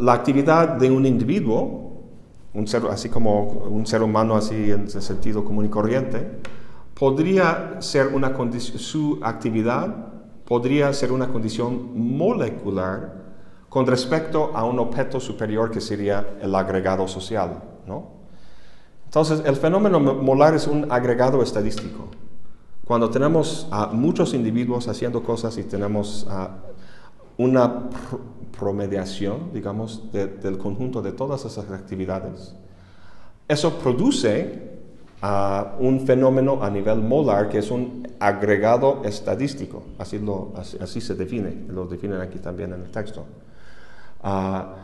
la actividad de un individuo, un ser, así como un ser humano así en sentido común y corriente, podría ser una su actividad podría ser una condición molecular con respecto a un objeto superior que sería el agregado social, ¿no? Entonces, el fenómeno molar es un agregado estadístico. Cuando tenemos a muchos individuos haciendo cosas y tenemos una promediación, digamos, del conjunto de todas esas actividades. Eso produce a un fenómeno a nivel molar que es un agregado estadístico, así, lo, así, se define, lo definen aquí también en el texto. Ah,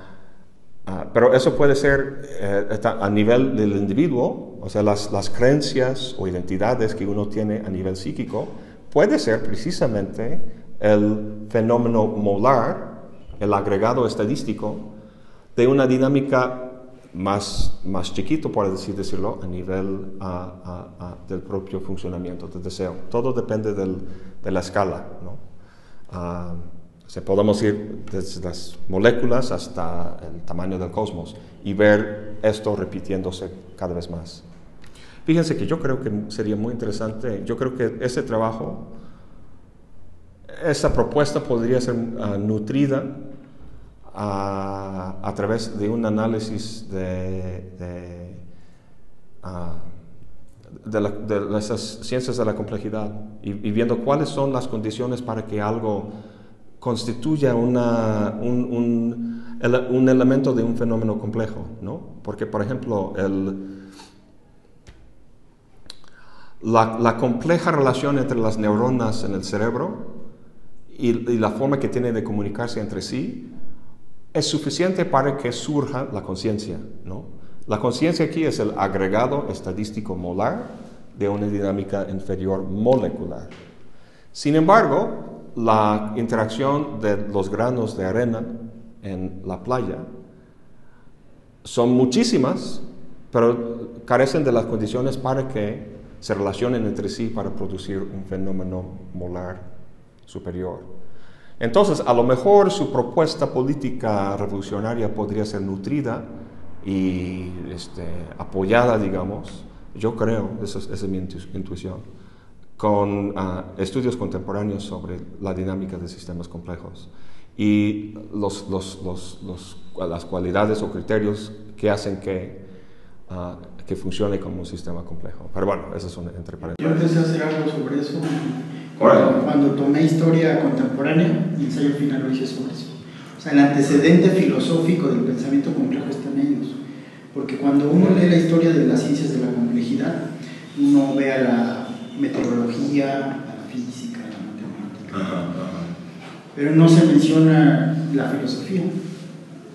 ah, pero eso puede ser eh, a nivel del individuo, o sea, las, las, creencias o identidades que uno tiene a nivel psíquico, puede ser precisamente el fenómeno molar, el agregado estadístico, de una dinámica más, más chiquito, por así decirlo, a nivel del propio funcionamiento del deseo. Todo depende del, de la escala. ¿no? Se podemos ir desde las moléculas hasta el tamaño del cosmos y ver esto repitiéndose cada vez más. Fíjense que yo creo que sería muy interesante, yo creo que ese trabajo, esa propuesta podría ser uh, nutrida a, a, través de un análisis de, de, uh, esas ciencias de la complejidad y, viendo cuáles son las condiciones para que algo constituya una, un, un, un, elemento de un fenómeno complejo, ¿no? Porque, por ejemplo, la, compleja relación entre las neuronas en el cerebro y, y la forma que tiene de comunicarse entre sí es suficiente para que surja la conciencia. ¿no? La conciencia aquí es el agregado estadístico molar de una dinámica inferior molecular. Sin embargo, la interacción de los granos de arena en la playa. Son muchísimas, pero carecen de las condiciones para que se relacionen entre sí para producir un fenómeno molar superior. Entonces, a lo mejor su propuesta política revolucionaria podría ser nutrida y este, apoyada, digamos, yo creo, esa es, mi intuición, con ah, estudios contemporáneos sobre la dinámica de sistemas complejos y los, las cualidades o criterios que hacen que, uh, que funcione como un sistema complejo. Pero bueno, eso es un entre paréntesis.
Yo empecé a hacer algo sobre eso cuando, tomé historia contemporánea, mi ensayo final lo hice sobre eso. O sea, el antecedente filosófico del pensamiento complejo está en ellos. Porque cuando uno lee la historia de las ciencias de la complejidad, uno ve a la meteorología, a la física, a la matemática. Pero no se menciona la filosofía.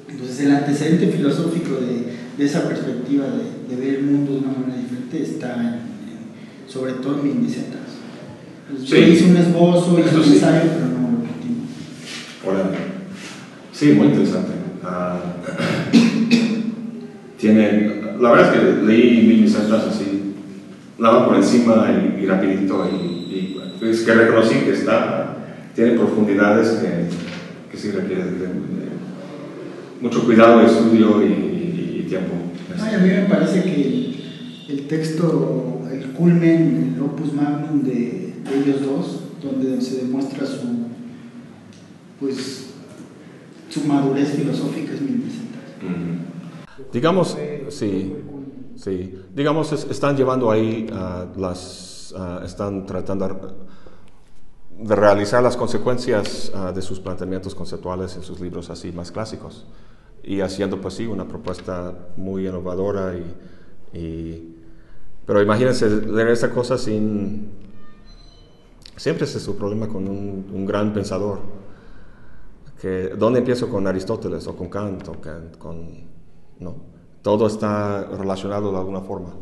Entonces, el antecedente filosófico de, de esa perspectiva de, de, ver el mundo de una manera diferente está sobre todo en mi Z. Yo hice un esbozo, hice un ensayo, pero no lo.
Hola. Sí, muy interesante. Uh, <coughs> tiene, la verdad es que leí mil centras así, nada por encima y, y rapidito, y, y, es que reconocí que está, tiene profundidades que, que sí requieren de, de, mucho cuidado, estudio y, y tiempo.
Ay, a mí me parece que el texto, el culmen, el opus magnum de ellos dos, donde se demuestra su, pues, su madurez filosófica es mi
Digamos, sí, sí, digamos, están llevando ahí uh, las, uh, están tratando de realizar las consecuencias uh, de sus planteamientos conceptuales en sus libros así más clásicos. Y haciendo pues sí una propuesta muy innovadora y, pero imagínense leer esa cosa sin Siempre ese es su problema con un, gran pensador. Que, ¿Dónde empiezo con Aristóteles o con Kant o con... No, todo está relacionado de alguna forma.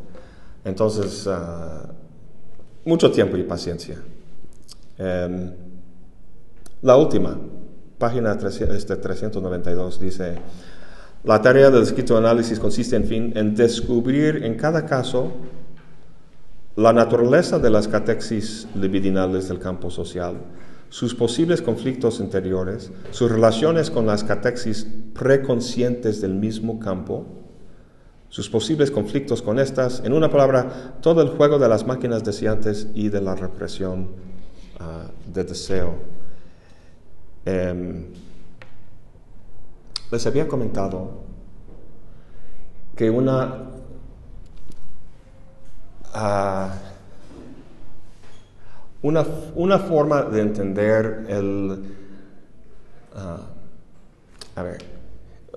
Entonces, ah, mucho tiempo y paciencia. Em, la última, página 392, este, dice, la tarea del escrito análisis consiste, en fin, en descubrir en cada caso la naturaleza de las catexis libidinales del campo social, sus posibles conflictos interiores, sus relaciones con las catexis preconscientes del mismo campo, sus posibles conflictos con estas, en una palabra, todo el juego de las máquinas deseantes y de la represión uh, de deseo. Um, les había comentado que una una, una, forma de entender el... Uh, a ver,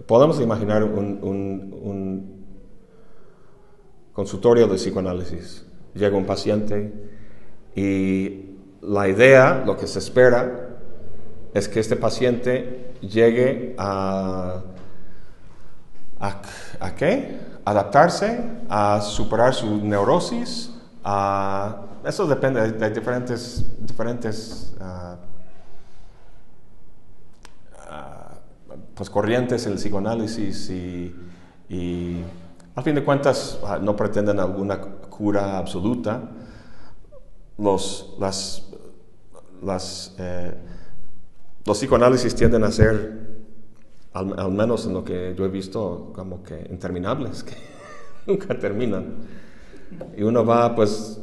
podemos imaginar un, consultorio de psicoanálisis. Llega un paciente y la idea, lo que se espera, es que este paciente llegue a, a, qué? Adaptarse, a superar su neurosis. eso depende de, diferentes, diferentes ah, ah, pues corrientes en el psicoanálisis y al fin de cuentas ah, no pretenden alguna cura absoluta. Los, las, las eh, los psicoanálisis tienden a ser, al, menos en lo que yo he visto, como que interminables, <laughs> que nunca terminan. Y uno va, pues,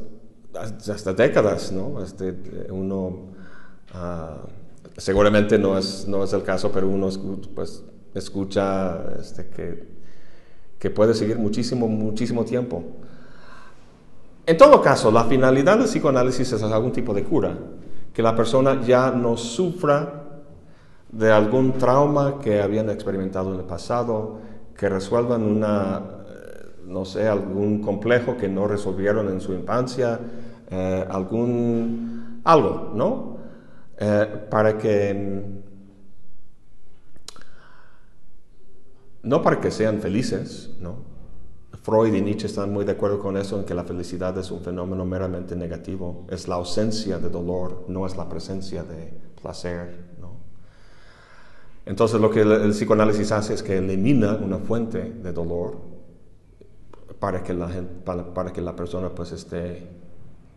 hasta décadas, ¿no? Este, uno, ah, seguramente no es, no es el caso, pero uno pues, escucha este, que, que puede seguir muchísimo, muchísimo tiempo. En todo caso, la finalidad del psicoanálisis es algún tipo de cura, que la persona ya no sufra de algún trauma que habían experimentado en el pasado, que resuelvan una, eh, no sé, algún complejo que no resolvieron en su infancia, eh, algún, algo, ¿no? Eh, para que, no para que sean felices. Freud y Nietzsche están muy de acuerdo con eso, en que la felicidad es un fenómeno meramente negativo, es la ausencia de dolor, no es la presencia de placer, entonces lo que el, psicoanálisis hace es que elimina una fuente de dolor para que la, para, que la persona pues esté,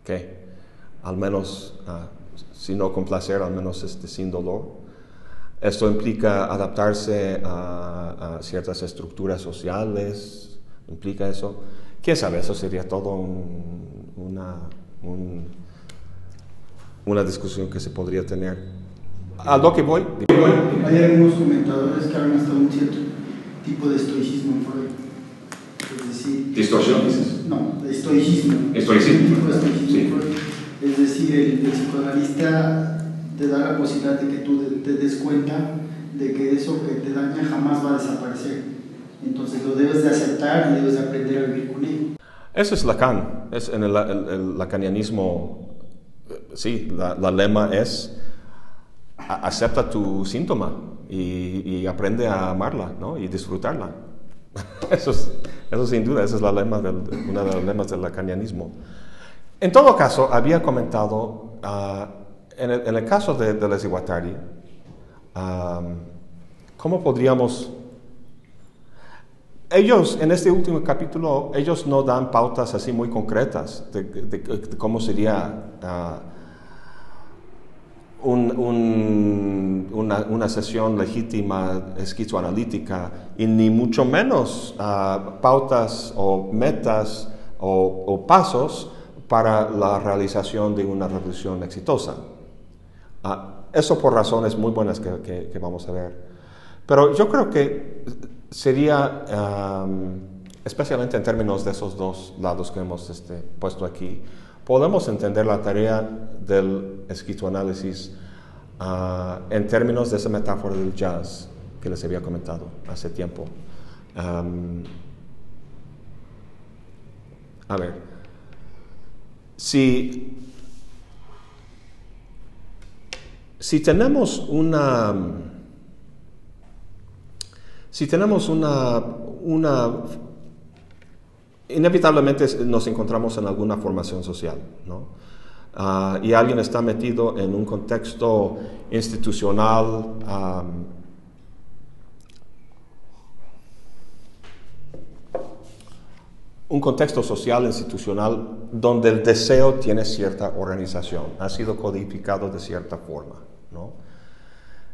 ¿qué? Al menos, ah, si no con placer, al menos esté sin dolor. Esto implica adaptarse a, ciertas estructuras sociales, implica eso. ¿Quién sabe? Eso sería todo una, una discusión que se podría tener a lo que voy.
Hay algunos comentadores que hablan hasta un cierto tipo de estoicismo en Freud. Es decir,
¿Distorsión
No, de estoicismo.
Estoicismo.
Tipo de estoicismo Es decir, el, psicoanalista te da la posibilidad de que tú te des cuenta de que eso que te daña jamás va a desaparecer. Entonces lo debes de aceptar y debes de aprender a vivir con ello.
Eso es Lacan. Es en el, el, lacanianismo, sí, la, la lema es acepta tu síntoma y, aprende a amarla ¿no? y disfrutarla. <laughs> Eso, es, eso sin duda, esa es la lema del, una de las lemas del lacanianismo. En todo caso, había comentado, ah, en, el, caso de, de Les Iguatari, ¿cómo podríamos... Ellos, en este último capítulo, ellos no dan pautas así muy concretas de, cómo sería... Ah, una, sesión legítima esquizoanalítica y ni mucho menos ah, pautas o metas o, pasos para la realización de una revolución exitosa. Ah, eso por razones muy buenas que, vamos a ver. Pero yo creo que sería, especialmente en términos de esos dos lados que hemos este, puesto aquí, podemos entender la tarea del esquizoanálisis uh, en términos de esa metáfora del jazz que les había comentado hace tiempo. Um, a ver, si, si tenemos una, si tenemos una, una inevitablemente nos encontramos en alguna formación social, ¿no? Ah, y alguien está metido en un contexto institucional un contexto social institucional donde el deseo tiene cierta organización, ha sido codificado de cierta forma, ¿no?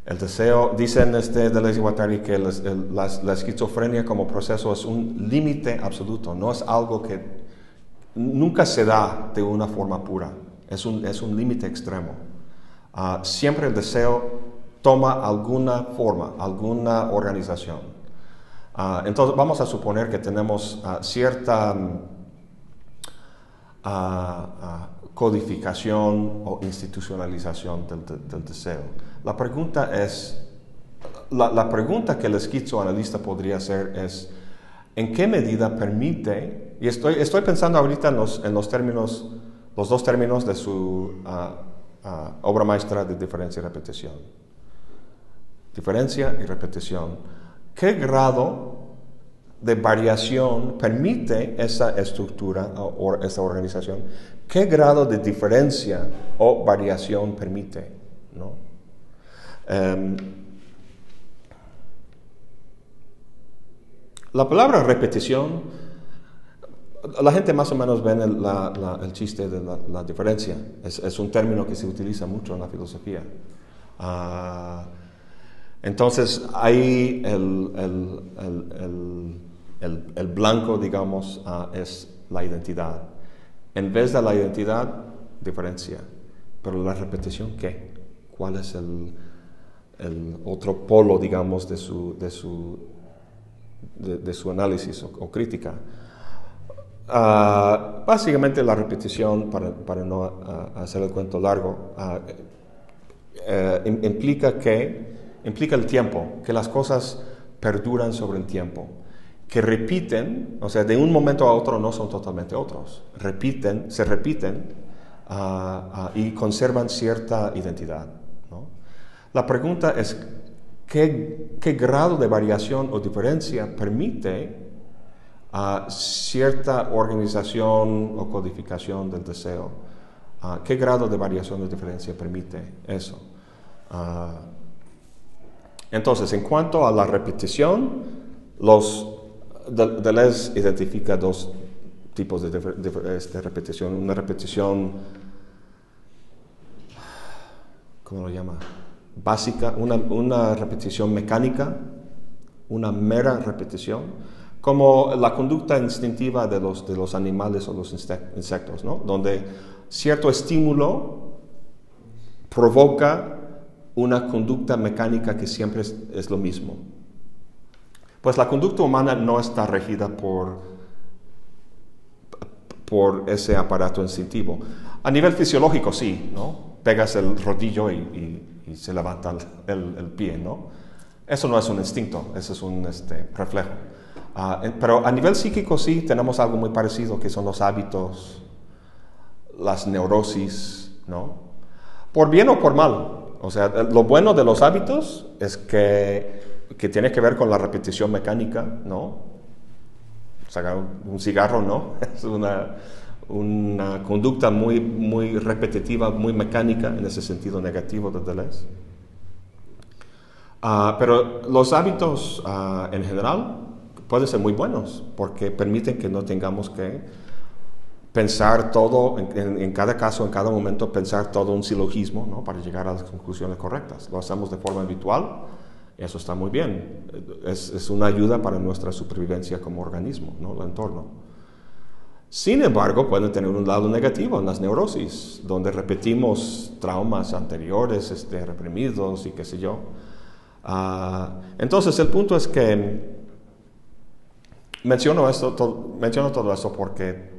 El deseo, dicen este Deleuze y Guattari que la, esquizofrenia como proceso es un límite absoluto, no es algo que nunca se da de una forma pura, es un, es un límite extremo. Ah, siempre el deseo toma alguna forma, alguna organización. Ah, entonces vamos a suponer que tenemos ah, cierta codificación o institucionalización del, deseo. La pregunta es, la, pregunta que el esquizoanalista podría hacer es, ¿en qué medida permite y estoy, estoy pensando ahorita en los, en los términos, los dos términos de su ah, ah, obra maestra de diferencia y repetición. Diferencia y repetición. ¿Qué grado de variación permite esa estructura o esa organización? ¿Qué grado de diferencia o variación permite? ¿no? Em, la palabra repetición, la gente más o menos ve el, chiste de la, diferencia. Es, un término que se utiliza mucho en la filosofía. Ah, entonces, ahí el, blanco, digamos, ah, es la identidad. En vez de la identidad, diferencia. Pero la repetición, ¿qué? ¿Cuál es el, otro polo, digamos, de su, de su, de, su análisis o, crítica? Ah, básicamente la repetición, para, no ah, hacer el cuento largo, uh, implica que implica el tiempo, que las cosas perduran sobre el tiempo que repiten, o sea, de un momento a otro no son totalmente otros, repiten, se repiten ah, ah, y conservan cierta identidad. La pregunta es, ¿qué, grado de variación o diferencia permite uh, cierta organización o codificación del deseo? ¿Qué grado de variación o diferencia permite eso? Entonces, en cuanto a la repetición, los Deleuze identifica dos tipos de, este, repetición. Una repetición, ¿cómo lo llama? Básica, una, repetición mecánica, una mera repetición, como la conducta instintiva de los, de los animales o los insectos, ¿no? donde cierto estímulo provoca una conducta mecánica que siempre es lo mismo. Pues la conducta humana no está regida por, por ese aparato instintivo. A nivel fisiológico sí, ¿no? Pegas el rodillo y, se levanta el, pie, ¿no? Eso no es un instinto, eso es un este, reflejo. Ah, pero a nivel psíquico sí tenemos algo muy parecido, que son los hábitos, las neurosis, ¿no? Por bien o por mal. O sea, lo bueno de los hábitos es que que tiene que ver con la repetición mecánica, ¿no? Sacar un cigarro, ¿no? <laughs> Es una, una conducta muy, muy repetitiva, muy mecánica en ese sentido negativo de Deleuze. Ah, pero los hábitos ah, en general pueden ser muy buenos porque permiten que no tengamos que pensar todo, en, en, cada caso, en cada momento, pensar todo un silogismo ¿no? para llegar a las conclusiones correctas. Lo hacemos de forma habitual eso está muy bien. Es, una ayuda para nuestra supervivencia como organismo, ¿no? el entorno. Sin embargo, pueden tener un lado negativo en las neurosis, donde repetimos traumas anteriores, este, reprimidos y qué sé yo. Ah, entonces, el punto es que menciono, esto, menciono todo esto porque,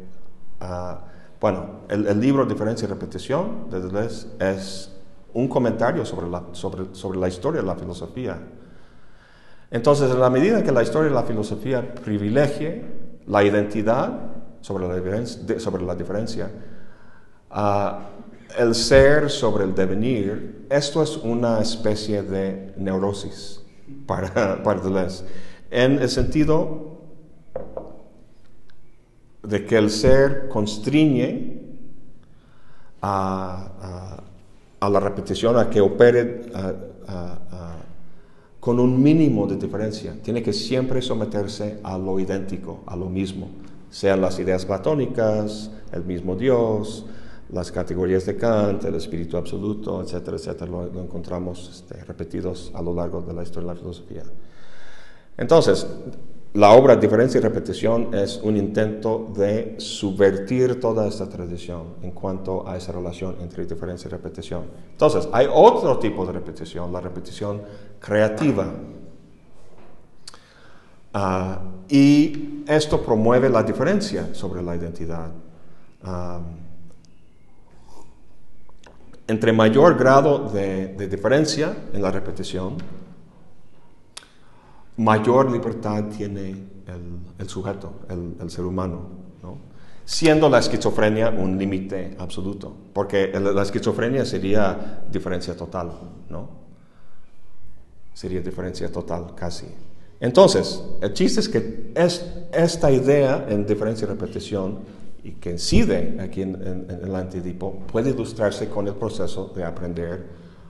ah, bueno, el, libro Diferencia y Repetición de Deleuze es un comentario sobre la, historia de la filosofía. Entonces, en la medida que la historia de la filosofía privilegie la identidad sobre la diferencia, sobre la diferencia ah, el ser sobre el devenir, esto es una especie de neurosis para, <laughs> para Deleuze, en el sentido de que el ser constriñe a a la repetición, a que opere con un mínimo de diferencia. Tiene que siempre someterse a lo idéntico, a lo mismo, sean las ideas platónicas, el mismo Dios, las categorías de Kant, el espíritu absoluto, etcétera, etcétera, lo, encontramos este, repetidos a lo largo de la historia de la filosofía. Entonces, la obra Diferencia y Repetición es un intento de subvertir toda esta tradición en cuanto a esa relación entre diferencia y repetición. Entonces, hay otro tipo de repetición, la repetición creativa. Ah, y esto promueve la diferencia sobre la identidad. Ah, entre mayor grado de, de diferencia en la repetición, mayor libertad tiene el, sujeto, el, ser humano. siendo la esquizofrenia un límite absoluto, porque la esquizofrenia sería diferencia total, ¿no? Sería diferencia total casi. Entonces, el chiste es que es esta idea en diferencia y repetición y que incide aquí en, el antidipo puede ilustrarse con el proceso de aprender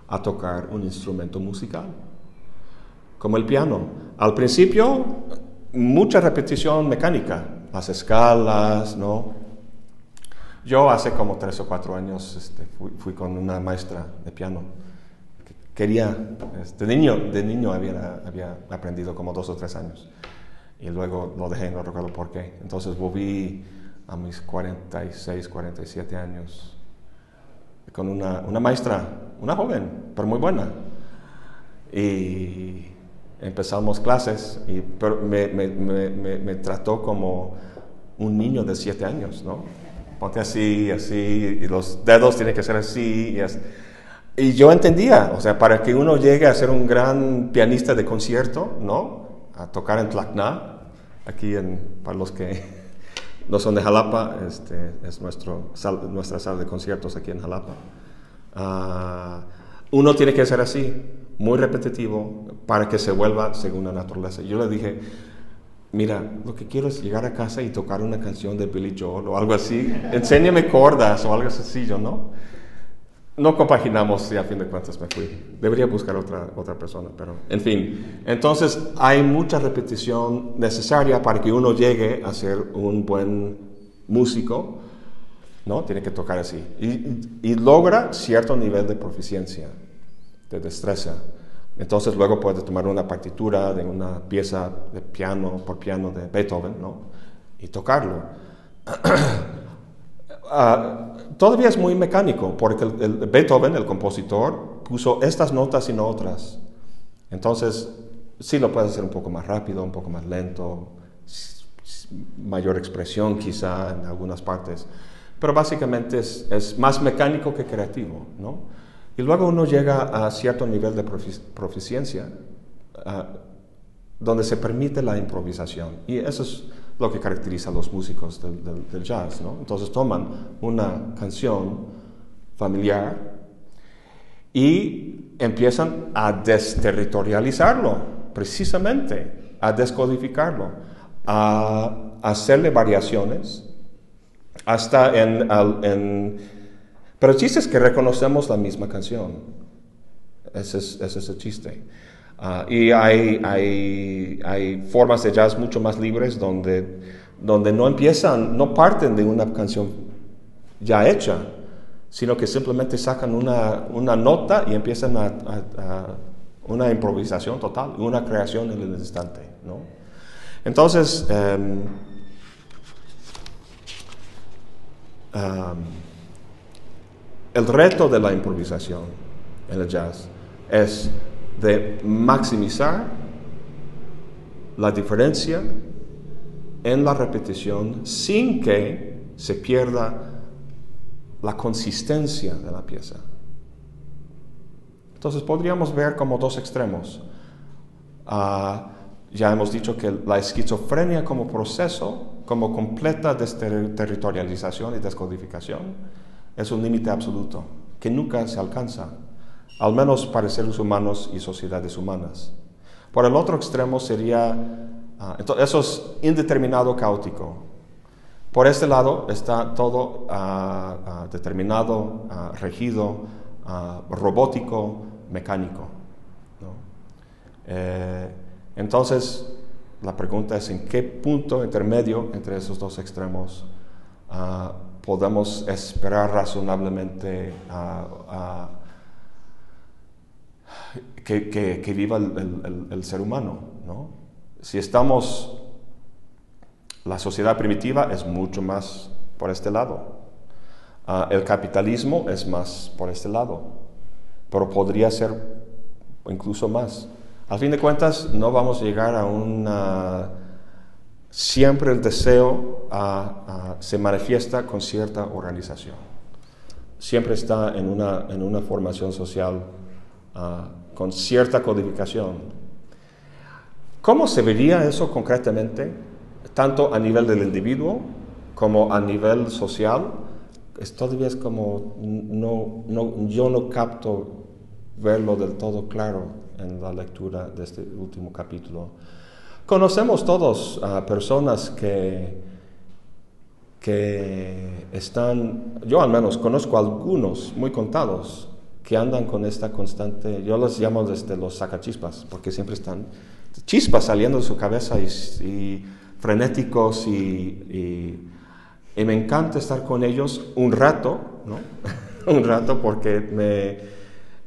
a tocar un instrumento musical, como el piano. Al principio, mucha repetición mecánica, las escalas, ¿no? Yo hace como tres o cuatro años este, fui, con una maestra de piano. Quería, este, de niño, de niño había, había aprendido como dos o tres años. Y luego lo dejé, no recuerdo por qué. Entonces volví a mis 46, 47 años con una, una maestra, una joven, pero muy buena. Y empezamos clases y me, me, me, me, trató como un niño de siete años, ¿no? Ponte así, así, y los dedos tienen que ser así. Y, y yo entendía, o sea, para que uno llegue a ser un gran pianista de concierto, ¿no? A tocar en Tlacna, aquí en, para los que <laughs> no son de Jalapa, este, es nuestro, nuestra sala de conciertos aquí en Jalapa. Uh, uno tiene que ser así, muy repetitivo, para que se vuelva según la naturaleza. Yo le dije, mira, lo que quiero es llegar a casa y tocar una canción de Billy Joel o algo así. Enséñame cordas o algo sencillo, ¿no? No compaginamos y a fin de cuentas me fui. Debería buscar otra, otra persona, pero en fin. Entonces hay mucha repetición necesaria para que uno llegue a ser un buen músico, ¿no? Tiene que tocar así. Y, y logra cierto nivel de proficiencia, de destreza. Entonces luego puede tomar una partitura de una pieza de piano por piano de Beethoven, ¿no? Y tocarlo. <clears throat> Ah, todavía es muy mecánico, porque el, Beethoven, el compositor, puso estas notas y no otras. Entonces, sí lo puede hacer un poco más rápido, un poco más lento, mayor expresión quizá en algunas partes, pero básicamente es, es más mecánico que creativo, ¿no? Y luego uno llega a cierto nivel de proficiencia ah, donde se permite la improvisación. Y eso es lo que caracteriza a los músicos del, jazz. ¿no? Entonces toman una canción familiar y empiezan a desterritorializarlo, precisamente, a descodificarlo, a hacerle variaciones, hasta en, en pero el chiste es que reconocemos la misma canción. Ese es, el chiste. Ah, y hay, hay, hay, formas de jazz mucho más libres donde, donde no empiezan, no parten de una canción ya hecha, sino que simplemente sacan una, una nota y empiezan a, una improvisación total, una creación en el instante. ¿no? Entonces, um, el reto de la improvisación en el jazz es de maximizar la diferencia en la repetición sin que se pierda la consistencia de la pieza. Entonces podríamos ver como dos extremos. Ah, ya hemos dicho que la esquizofrenia como proceso, como completa desterritorialización y descodificación, es un límite absoluto que nunca se alcanza, al menos para seres humanos y sociedades humanas. Por el otro extremo sería, ah, eso es indeterminado caótico. Por este lado está todo ah, ah, determinado, regido, robótico, mecánico. Eh, entonces, la pregunta es en qué punto intermedio entre esos dos extremos podemos esperar razonablemente que, viva el, ser humano. ¿no? Si estamos, la sociedad primitiva es mucho más por este lado. Ah, el capitalismo es más por este lado, pero podría ser incluso más. Al fin de cuentas, no vamos a llegar a una siempre el deseo se manifiesta con cierta organización. Siempre está en una, en una formación social ah, con cierta codificación. ¿Cómo se vería eso concretamente, tanto a nivel del individuo como a nivel social, es, todavía es como, no, no, yo no capto verlo del todo claro en la lectura de este último capítulo. Conocemos todos a personas que, que están, yo al menos conozco algunos muy contados, que andan con esta constante, yo los llamo desde los sacachispas, porque siempre están chispas saliendo de su cabeza y, frenéticos y, y, me encanta estar con ellos un rato, ¿no? <laughs> un rato porque me,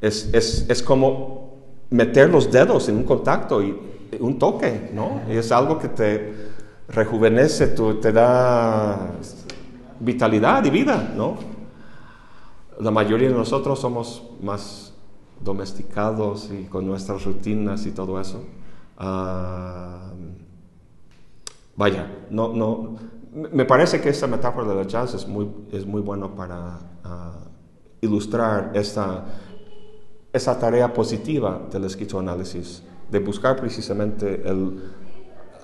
es, es, es, como meter los dedos en un contacto y un toque, ¿no? Es algo que te rejuvenece, te da vitalidad y vida, ¿no? La mayoría de nosotros somos más domesticados y con nuestras rutinas y todo eso. Ah, vaya, no, no, me parece que esta metáfora del jazz es muy, es muy bueno para ah, ilustrar esta, esa tarea positiva del esquizoanálisis, de buscar precisamente el,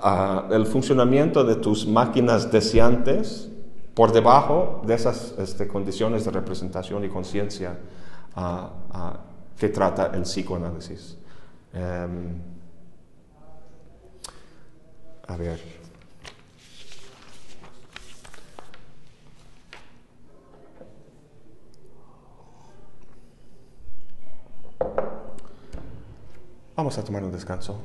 uh, el funcionamiento de tus máquinas deseantes por debajo de esas este, condiciones de representación y conciencia que trata el psicoanálisis. Um, a ver. Vamos a tomar un descanso.